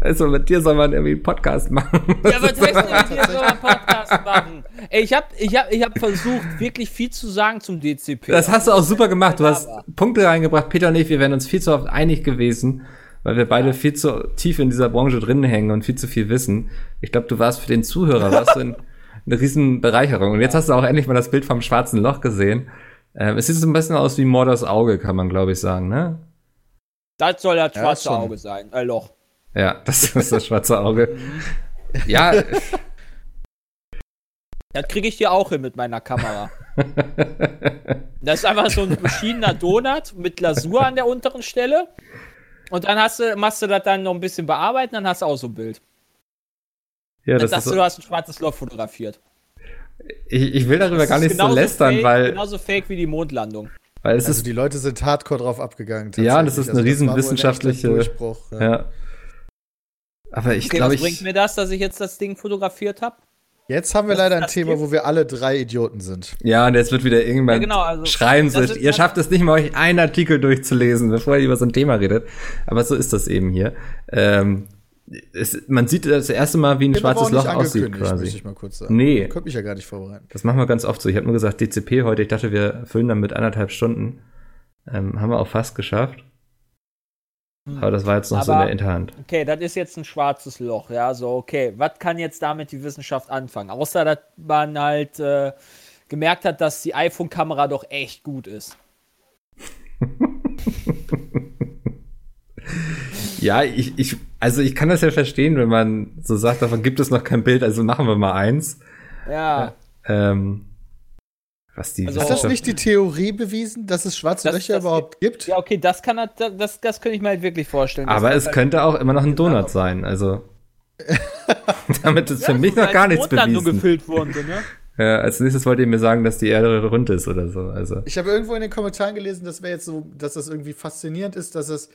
Also mit dir soll man irgendwie einen Podcast machen. Ja, was heißt denn mit dir so einen Podcast machen? Ey, ich hab, ich hab, ich hab versucht, wirklich viel zu sagen zum DCP. Das hast du auch super gemacht. Du hast Punkte reingebracht. Peter und ich, wir wären uns viel zu oft einig gewesen, weil wir beide viel zu tief in dieser Branche drin hängen und viel zu viel wissen. Ich glaube, du warst für den Zuhörer warst du ein, eine riesen Bereicherung. Und jetzt hast du auch endlich mal das Bild vom schwarzen Loch gesehen. Ähm, es sieht so ein bisschen aus wie Mordors Auge, kann man glaube ich sagen, ne? Das soll das Ja, schwarze schon. Auge sein. Äh, Loch. Ja, das ist das schwarze Auge. Ja, Das kriege ich dir auch hin mit meiner Kamera. Das ist einfach so ein beschiedener Donut mit Lasur an der unteren Stelle. Und dann hast du, machst du das dann noch ein bisschen bearbeiten, dann hast du auch so ein Bild. ja, Dann das sagst ist du, so, du hast ein schwarzes Loch fotografiert. ich, ich will darüber Das gar nicht so lästern, fake, weil, Genauso fake wie die Mondlandung. weil es Also ist die Leute sind hardcore drauf abgegangen. Ja, das ist eine Also riesen war wohl ein Durchbruch. Ja. Ja. Aber ich Okay, glaube, was bringt ich. mir das, dass ich jetzt das Ding fotografiert habe? Jetzt haben wir Das- leider ein Thema, gibt- wo wir alle drei Idioten sind. Ja, und jetzt wird wieder irgendwann Ja, genau, also- schreien, ist- ihr schafft es nicht mal, euch einen Artikel durchzulesen, bevor ihr über so ein Thema redet. Aber so ist das eben hier. Ähm, es, man sieht das erste Mal, wie ein aber schwarzes Loch aussieht, angekündigt, möchte quasi. ich mal kurz sagen. Nee. Ich könnte mich ja gar nicht vorbereiten. Das machen wir ganz oft so. Ich habe nur gesagt, DCP heute, ich dachte, wir füllen damit anderthalb Stunden. Ähm, haben wir auch fast geschafft. Aber das war jetzt noch so in Aber- der Hinterhand. Okay, das ist jetzt ein schwarzes Loch, ja, so, okay. Was kann jetzt damit die Wissenschaft anfangen? Außer, dass man halt äh, gemerkt hat, dass die iPhone-Kamera doch echt gut ist. Ja, ich, ich, also ich kann das ja verstehen, wenn man so sagt, davon gibt es noch kein Bild, also machen wir mal eins. Ja, Ähm, was die Also- Hat das nicht die Theorie bewiesen, dass es schwarze Das- Löcher das- überhaupt gibt? ja, okay, das kann er- das, das könnte ich mir halt wirklich vorstellen. Aber es das könnte auch immer noch ein Donut sein, also. damit ist für halt- mich Ja, noch gar nichts Mondlandung bewiesen. gefüllt worden ne? Ja, als nächstes wollt ihr mir sagen, dass die Erde rund ist oder so. Also. Ich habe irgendwo in den Kommentaren gelesen, dass wäre jetzt so, dass das irgendwie faszinierend ist, dass es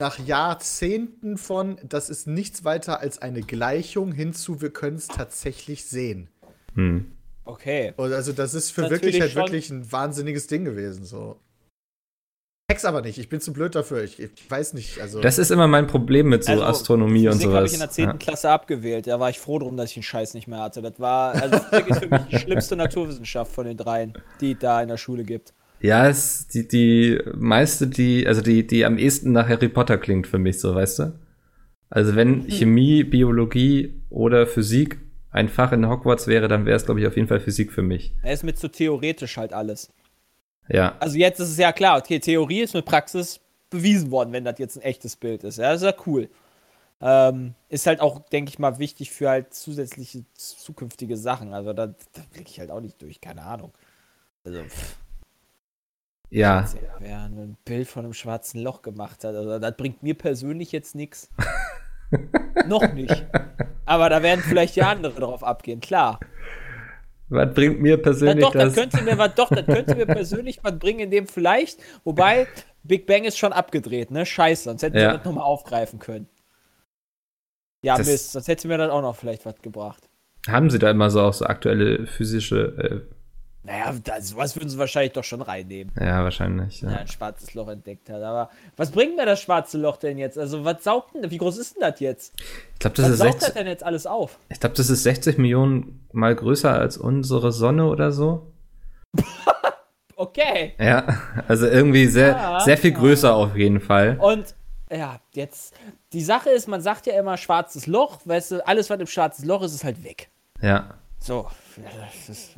nach Jahrzehnten von, das ist nichts weiter als eine Gleichung hinzu, wir können es tatsächlich sehen. Hm. Okay. Und also das ist für Natürlich wirklich halt schon. wirklich ein wahnsinniges Ding gewesen. So. Hex aber nicht, ich bin zu blöd dafür. Ich, ich weiß nicht. Also Das ist immer mein Problem mit so Also, Astronomie und Physik habe ich sowas. in der 10. Ja. Klasse abgewählt. Da war ich froh drum, dass ich den Scheiß nicht mehr hatte. Das war, also Physik ist für mich die schlimmste Naturwissenschaft von den dreien, die es da in der Schule gibt. Ja, es die, die meiste, die, also die, die am ehesten nach Harry Potter klingt für mich, so, weißt du? Also wenn Chemie, Biologie oder Physik ein Fach in Hogwarts wäre, dann wäre es, glaube ich, auf jeden Fall Physik für mich. Er ist mit so theoretisch halt alles. Ja. Also jetzt ist es ja klar, okay, Theorie ist mit Praxis bewiesen worden, wenn das jetzt ein echtes Bild ist. Ja, das ist ja cool. Ähm, ist halt auch, denke ich mal, wichtig für halt zusätzliche zukünftige Sachen. Also da, da blicke ich halt auch nicht durch, keine Ahnung. Also, pff, Ja. wer ein Bild von einem schwarzen Loch gemacht hat, also das bringt mir persönlich jetzt nichts. Noch nicht. Aber da werden vielleicht ja andere drauf abgehen, klar. Was bringt mir persönlich doch, das könnte mir was, doch, das könnte mir persönlich was bringen, in dem vielleicht, wobei Big Bang ist schon abgedreht, ne? Scheiße, sonst hätten Ja. sie das nochmal aufgreifen können. Ja, Das- Mist, sonst hätte mir das auch noch vielleicht was gebracht. Haben sie da immer so auch so aktuelle physische, Naja, das, sowas würden sie wahrscheinlich doch schon reinnehmen, ja, wahrscheinlich. wenn er Ja. ein schwarzes Loch entdeckt hat. Aber was bringt mir das schwarze Loch denn jetzt? Also, was saugt denn, wie groß ist denn das jetzt? Ich glaube, das, Was ist saugt 60 das denn jetzt alles auf? ich glaub, das ist 60 Millionen mal größer als unsere Sonne oder so. Okay. Ja, also irgendwie sehr, Ja. sehr viel größer auf jeden Fall. Und ja, jetzt, die Sache ist, man sagt ja immer schwarzes Loch, weißt du, alles, was im schwarzes Loch ist, ist halt weg. Ja. So. Das ist,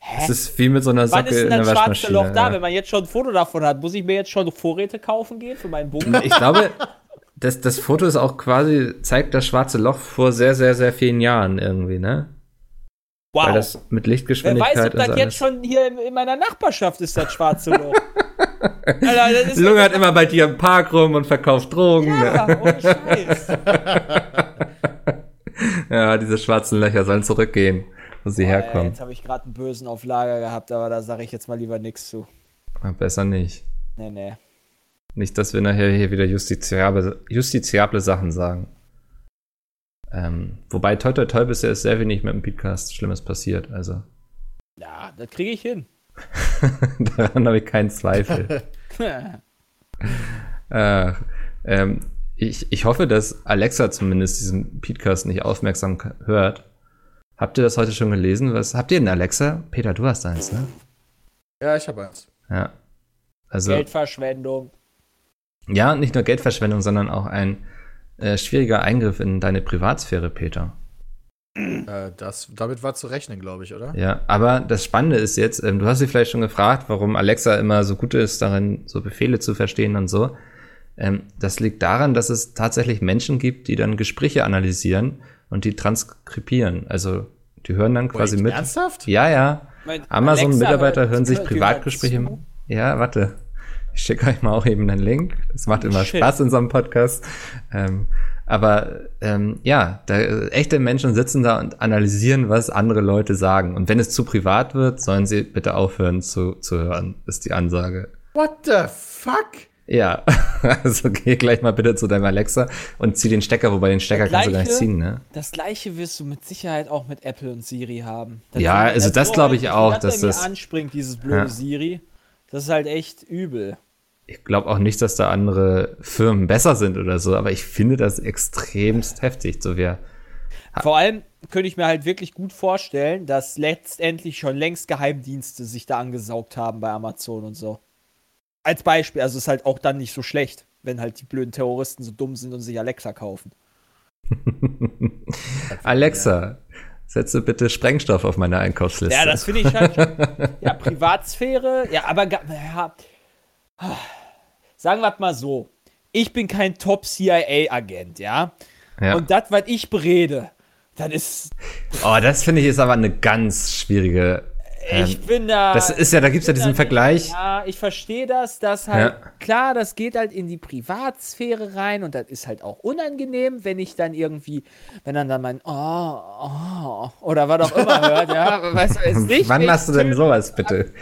hä? Es ist wie mit so einer Wann Socke ist denn das schwarze. Loch da? ja. Wenn man jetzt schon ein Foto davon hat, muss ich mir jetzt schon Vorräte kaufen gehen für meinen Bunker? Ich glaube, das, das Foto ist auch quasi, zeigt das schwarze Loch vor sehr, sehr, sehr vielen Jahren irgendwie, ne? Wow. Weil das mit Wer Lichtgeschwindigkeit weiß, ob das jetzt schon hier in, in meiner Nachbarschaft ist, das schwarze Loch. Alter, das ist Lunge hat immer bei dir im Park rum und verkauft Drogen. ja, ne? ohne Scheiß. Ja, diese schwarzen Löcher sollen zurückgehen, wo sie herkommen. jetzt habe ich gerade einen Bösen auf Lager gehabt, aber da sage ich jetzt mal lieber nichts zu. Besser nicht. Nee, nee. Nicht, dass wir nachher hier wieder justiziable, justiziable Sachen sagen. Ähm, wobei, toi, toi, toi, bisher ist sehr wenig mit dem Podcast Schlimmes passiert. Also, Ja, das kriege ich hin. daran habe ich keinen Zweifel. Äh, ähm, ich, ich hoffe, dass Alexa zumindest diesen Podcast nicht aufmerksam hört. Habt ihr das heute schon gelesen? Was habt ihr denn Alexa? Peter, du hast eins, ne? Ja, ich habe eins. Ja. Also, Geldverschwendung. ja, nicht nur Geldverschwendung, sondern auch ein äh, schwieriger Eingriff in deine Privatsphäre, Peter. Äh, das, damit war zu rechnen, glaube ich, oder? Ja, aber das Spannende ist jetzt, ähm, du hast dich vielleicht schon gefragt, warum Alexa immer so gut ist, darin so Befehle zu verstehen und so. Ähm, das liegt daran, dass es tatsächlich Menschen gibt, die dann Gespräche analysieren und die transkribieren. Also die hören dann quasi Wait, mit. Ernsthaft? Ja, ja. Amazon-Mitarbeiter hören sich Privatgespräche. Ja, warte. Ich schicke euch mal auch eben einen Link. Das macht immer Shit. Spaß in so einem Podcast. Ähm, aber ähm, ja, da, äh, echte Menschen sitzen da und analysieren, was andere Leute sagen. Und wenn es zu privat wird, sollen sie bitte aufhören zu, zu hören, ist die Ansage. What the fuck? Ja, also geh gleich mal bitte zu deinem Alexa und zieh den Stecker, wobei den Stecker Das kannst du gar nicht Gleiche- ziehen, ne? Das gleiche wirst du mit Sicherheit auch mit Apple und Siri haben. Ja, ist- also das so glaube ich auch, dass das- anspringt, dieses blöde Ja. Siri. Das ist halt echt übel. Ich glaube auch nicht, dass da andere Firmen besser sind oder so, aber ich finde das extremst heftig. So wer Vor allem könnte ich mir halt wirklich gut vorstellen, dass letztendlich schon längst Geheimdienste sich da angesaugt haben bei Amazon und so. Als Beispiel, also ist halt auch dann nicht so schlecht, wenn halt die blöden Terroristen so dumm sind und sich Alexa kaufen. Alexa, setze bitte Sprengstoff auf meine Einkaufsliste. Ja, das finde ich halt. ja, Privatsphäre, ja, aber ja, sagen wir mal so. Ich bin kein Top-CIA-Agent, ja? ja. Und das, was ich berede, das ist. oh, das finde ich ist aber eine ganz schwierige. Ähm, Ich bin da. das ist ja, da gibt's ja diesen Vergleich. Ja, ich verstehe das, dass halt, Ja. klar, das geht halt in die Privatsphäre rein und das ist halt auch unangenehm, wenn ich dann irgendwie, wenn dann dann mein, oh, oh, oder was auch immer hört, ja, weißt du, ist nicht. Wann machst du denn sowas bitte?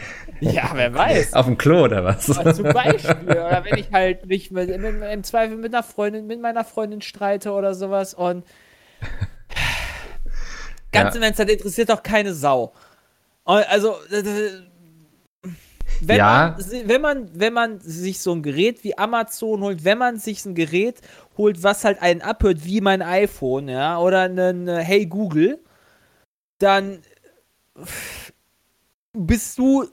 Ja, wer weiß. Auf dem Klo oder was? Aber zum Beispiel, oder wenn ich halt mich mit, mit, im Zweifel mit einer Freundin, mit meiner Freundin streite oder sowas und ganz Ja. im Ernst, das interessiert doch keine Sau. Und Also, äh, wenn, Ja. man, wenn, man, wenn man sich so ein Gerät wie Amazon holt, wenn man sich ein Gerät holt, was halt einen abhört, wie mein iPhone, ja, oder äh, Hey Google, dann bist du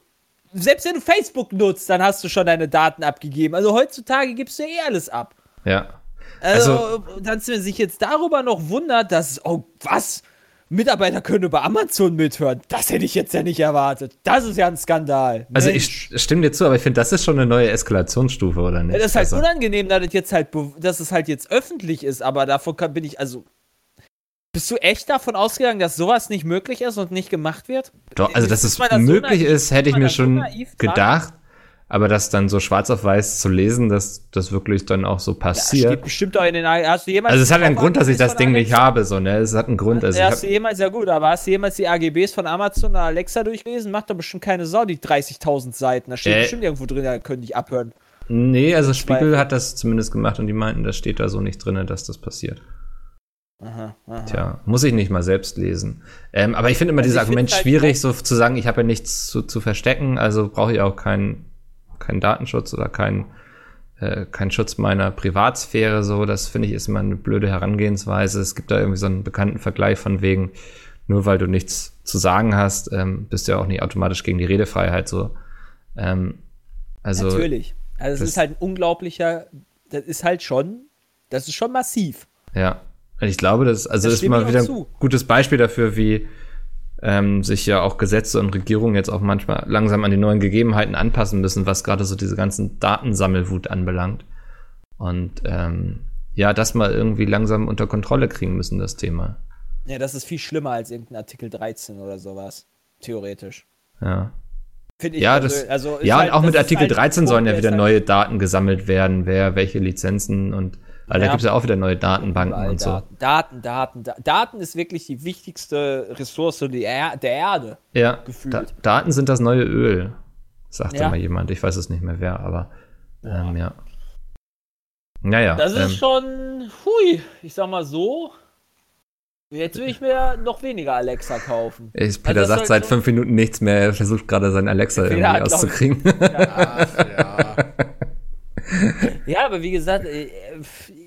selbst wenn du Facebook nutzt, dann hast du schon deine Daten abgegeben. Also heutzutage gibst du eh alles ab. Ja. Also, dass man sich jetzt darüber noch wundert, dass, oh, was? Mitarbeiter können über Amazon mithören. Das hätte ich jetzt ja nicht erwartet. Das ist ja ein Skandal. Also Mensch. ich stimme dir zu, aber ich finde, das ist schon eine neue Eskalationsstufe, oder nicht? Ja, das ist halt also, unangenehm, dass es jetzt halt, dass es halt jetzt öffentlich ist, aber davon kann, bin ich, also. Bist du echt davon ausgegangen, dass sowas nicht möglich ist und nicht gemacht wird? doch, also, dass es man da so möglich naiv- ist, hätte ich mir schon naiv dran? Aber das dann so schwarz auf weiß zu lesen, dass das wirklich dann auch so Ja, passiert. steht bestimmt auch in den. Hast du jemals also es hat einen Grund, dass ich das Ding nicht habe, so, ne? Es hat einen Grund. Also Ja, hast du jemals, ja gut, aber hast du jemals die AGBs von Amazon oder Alexa durchgelesen? Macht doch bestimmt keine Sau, die 30.000 Seiten. Da steht Äh. bestimmt irgendwo drin, da können die abhören. nee, also Spiegel hat das zumindest gemacht und die meinten, das steht da so nicht drin, dass das passiert. Aha, aha. Tja, muss ich nicht mal selbst lesen. Ähm, aber ich finde immer Also dieses Argument halt schwierig, so zu sagen, ich habe ja nichts zu, zu verstecken, also brauche ich auch keinen keinen Datenschutz oder keinen äh, keinen Schutz meiner Privatsphäre. So, das finde ich ist immer eine blöde Herangehensweise. Es gibt da irgendwie so einen bekannten Vergleich von wegen, nur weil du nichts zu sagen hast, ähm, bist du ja auch nicht automatisch gegen die Redefreiheit so. Ähm, also Natürlich. Also es das- ist halt ein unglaublicher, das ist halt schon, das ist schon massiv. Ja, und ich glaube, das also Da ist mal wieder ein zu. gutes Beispiel dafür, wie ähm, sich ja auch Gesetze und Regierungen jetzt auch manchmal langsam an die neuen Gegebenheiten anpassen müssen, was gerade so diese ganzen Datensammelwut anbelangt. Und ähm, ja, das mal irgendwie langsam unter Kontrolle kriegen müssen, das Thema. Ja, das ist viel schlimmer als irgendein Artikel 13 oder sowas. Theoretisch. Ja. Finde ich Ja, persö- das, also ja halt- und auch mit Artikel halt ein 13 sollen Punkt, ja der wieder halt neue Daten gesammelt werden, wer welche Lizenzen und weil da Ja. gibt es ja auch wieder neue Datenbanken Überall und so. Daten, Daten, Daten, Da- Daten ist wirklich die wichtigste Ressource der, er der Erde. Ja, gefühlt. da, Daten sind das neue Öl, sagte Ja. mal jemand. Ich weiß es nicht mehr wer, aber ähm, ja. Naja, Das ist ähm, schon, hui, ich sag mal so. Jetzt will ich mir noch weniger Alexa kaufen. ich, Peter das sagt seit fünf Minuten nichts mehr. Er versucht gerade sein Alexa irgendwie auszukriegen. Ach, ja. Ja, aber wie gesagt, äh,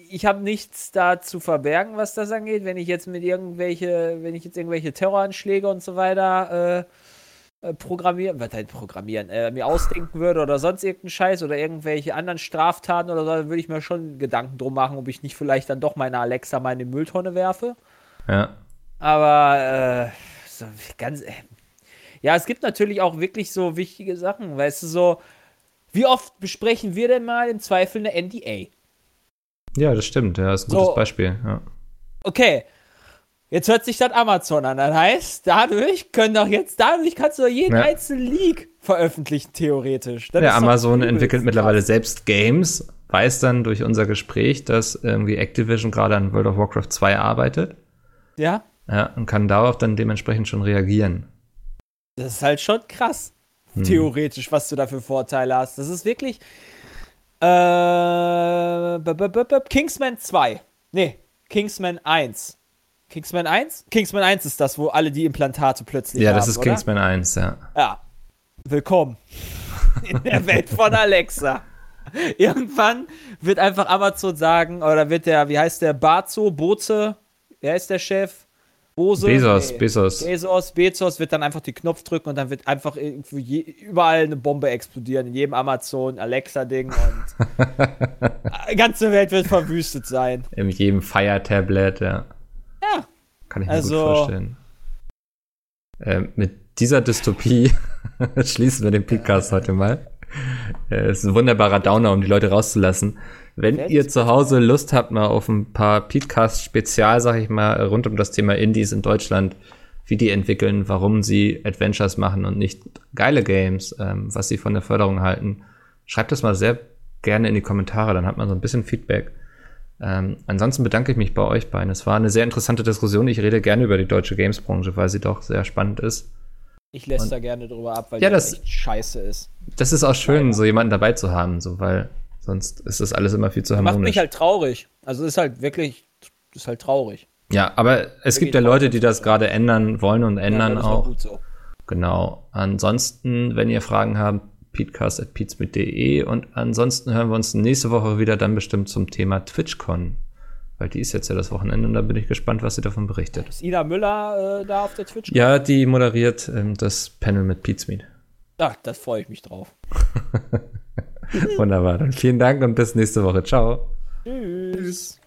ich habe nichts da zu verbergen, was das angeht. Wenn ich jetzt mit irgendwelche, wenn ich jetzt irgendwelche Terroranschläge und so weiter äh, äh, programmieren, was halt programmieren, äh, mir ausdenken würde oder sonst irgendeinen Scheiß oder irgendwelche anderen Straftaten oder so, dann würde ich mir schon Gedanken drum machen, ob ich nicht vielleicht dann doch meine Alexa mal in die Mülltonne werfe. ja. Aber äh, so ganz. Äh, ja, es gibt natürlich auch wirklich so wichtige Sachen, weißt du, so. Wie oft besprechen wir denn mal im Zweifel eine NDA? ja, das stimmt. Ja, ist ein So. gutes Beispiel. Ja. Okay, jetzt hört sich das Amazon an. Das heißt, dadurch können doch jetzt, dadurch kannst du doch jeden Ja. einzelnen Leak veröffentlichen, theoretisch. Das Ja, Amazon entwickelt mittlerweile selbst Games, weiß dann durch unser Gespräch, dass irgendwie Activision gerade an World of Warcraft 2 arbeitet. Ja, Ja, und kann darauf dann dementsprechend schon reagieren. das ist halt schon krass. Hm. Theoretisch, was du da für Vorteile hast. Das ist wirklich. Äh, b- b- b- b- Kingsman 2. Nee, Kingsman 1. Kingsman 1? Kingsman 1 ist das, wo alle die Implantate plötzlich Ja, haben. das ist oder? Kingsman 1, ja. Ja. Willkommen in der Welt von Alexa. Irgendwann wird einfach Amazon sagen, oder wird der, wie heißt der, Bazo, Boze, wer ist der Chef? Bose? Bezos, Nee. Bezos. Bezos, Bezos wird dann einfach die Knopf drücken und dann wird einfach je, überall eine Bombe explodieren, in jedem Amazon, Alexa-Ding und die ganze Welt wird verwüstet sein. In jedem Fire-Tablet, ja. Ja. Kann ich mir Also- gut vorstellen. Ähm, mit dieser Dystopie schließen wir den Podcast heute mal. Äh, Es ist ein wunderbarer Downer, um die Leute rauszulassen. Wenn Fett. ihr zu Hause Lust habt, mal auf ein paar Podcast-Spezial, sag ich mal, rund um das Thema Indies in Deutschland, wie die entwickeln, warum sie Adventures machen und nicht geile Games, ähm, was sie von der Förderung halten, schreibt das mal sehr gerne in die Kommentare, dann hat man so ein bisschen Feedback. Ähm, ansonsten bedanke ich mich bei euch beiden. Es war eine sehr interessante Diskussion. Ich rede gerne über die deutsche Games-Branche, weil sie doch sehr spannend ist. Ich lässt da gerne drüber ab, weil Ja, die das- echt scheiße ist. Das ist auch schön, Leider. so jemanden dabei zu haben, so, weil sonst ist das alles immer viel zu Macht harmonisch. mich halt traurig. Also ist halt wirklich, ist halt traurig. ja, aber es gibt ja Leute, die das gerade ändern wollen und ändern das ist auch. gut so. Genau. Ansonsten, wenn ihr Fragen habt, peatcast.peatsmit.de und ansonsten hören wir uns nächste Woche wieder dann bestimmt zum Thema TwitchCon. Weil die ist jetzt ja das Wochenende und da bin ich gespannt, was sie davon berichtet. Ist Ina Müller äh, da auf der Twitch? Ja, die moderiert ähm, das Panel mit Peatsmeet. Ja, das freue ich mich drauf. Wunderbar. Dann vielen Dank und bis nächste Woche. Ciao. Tschüss.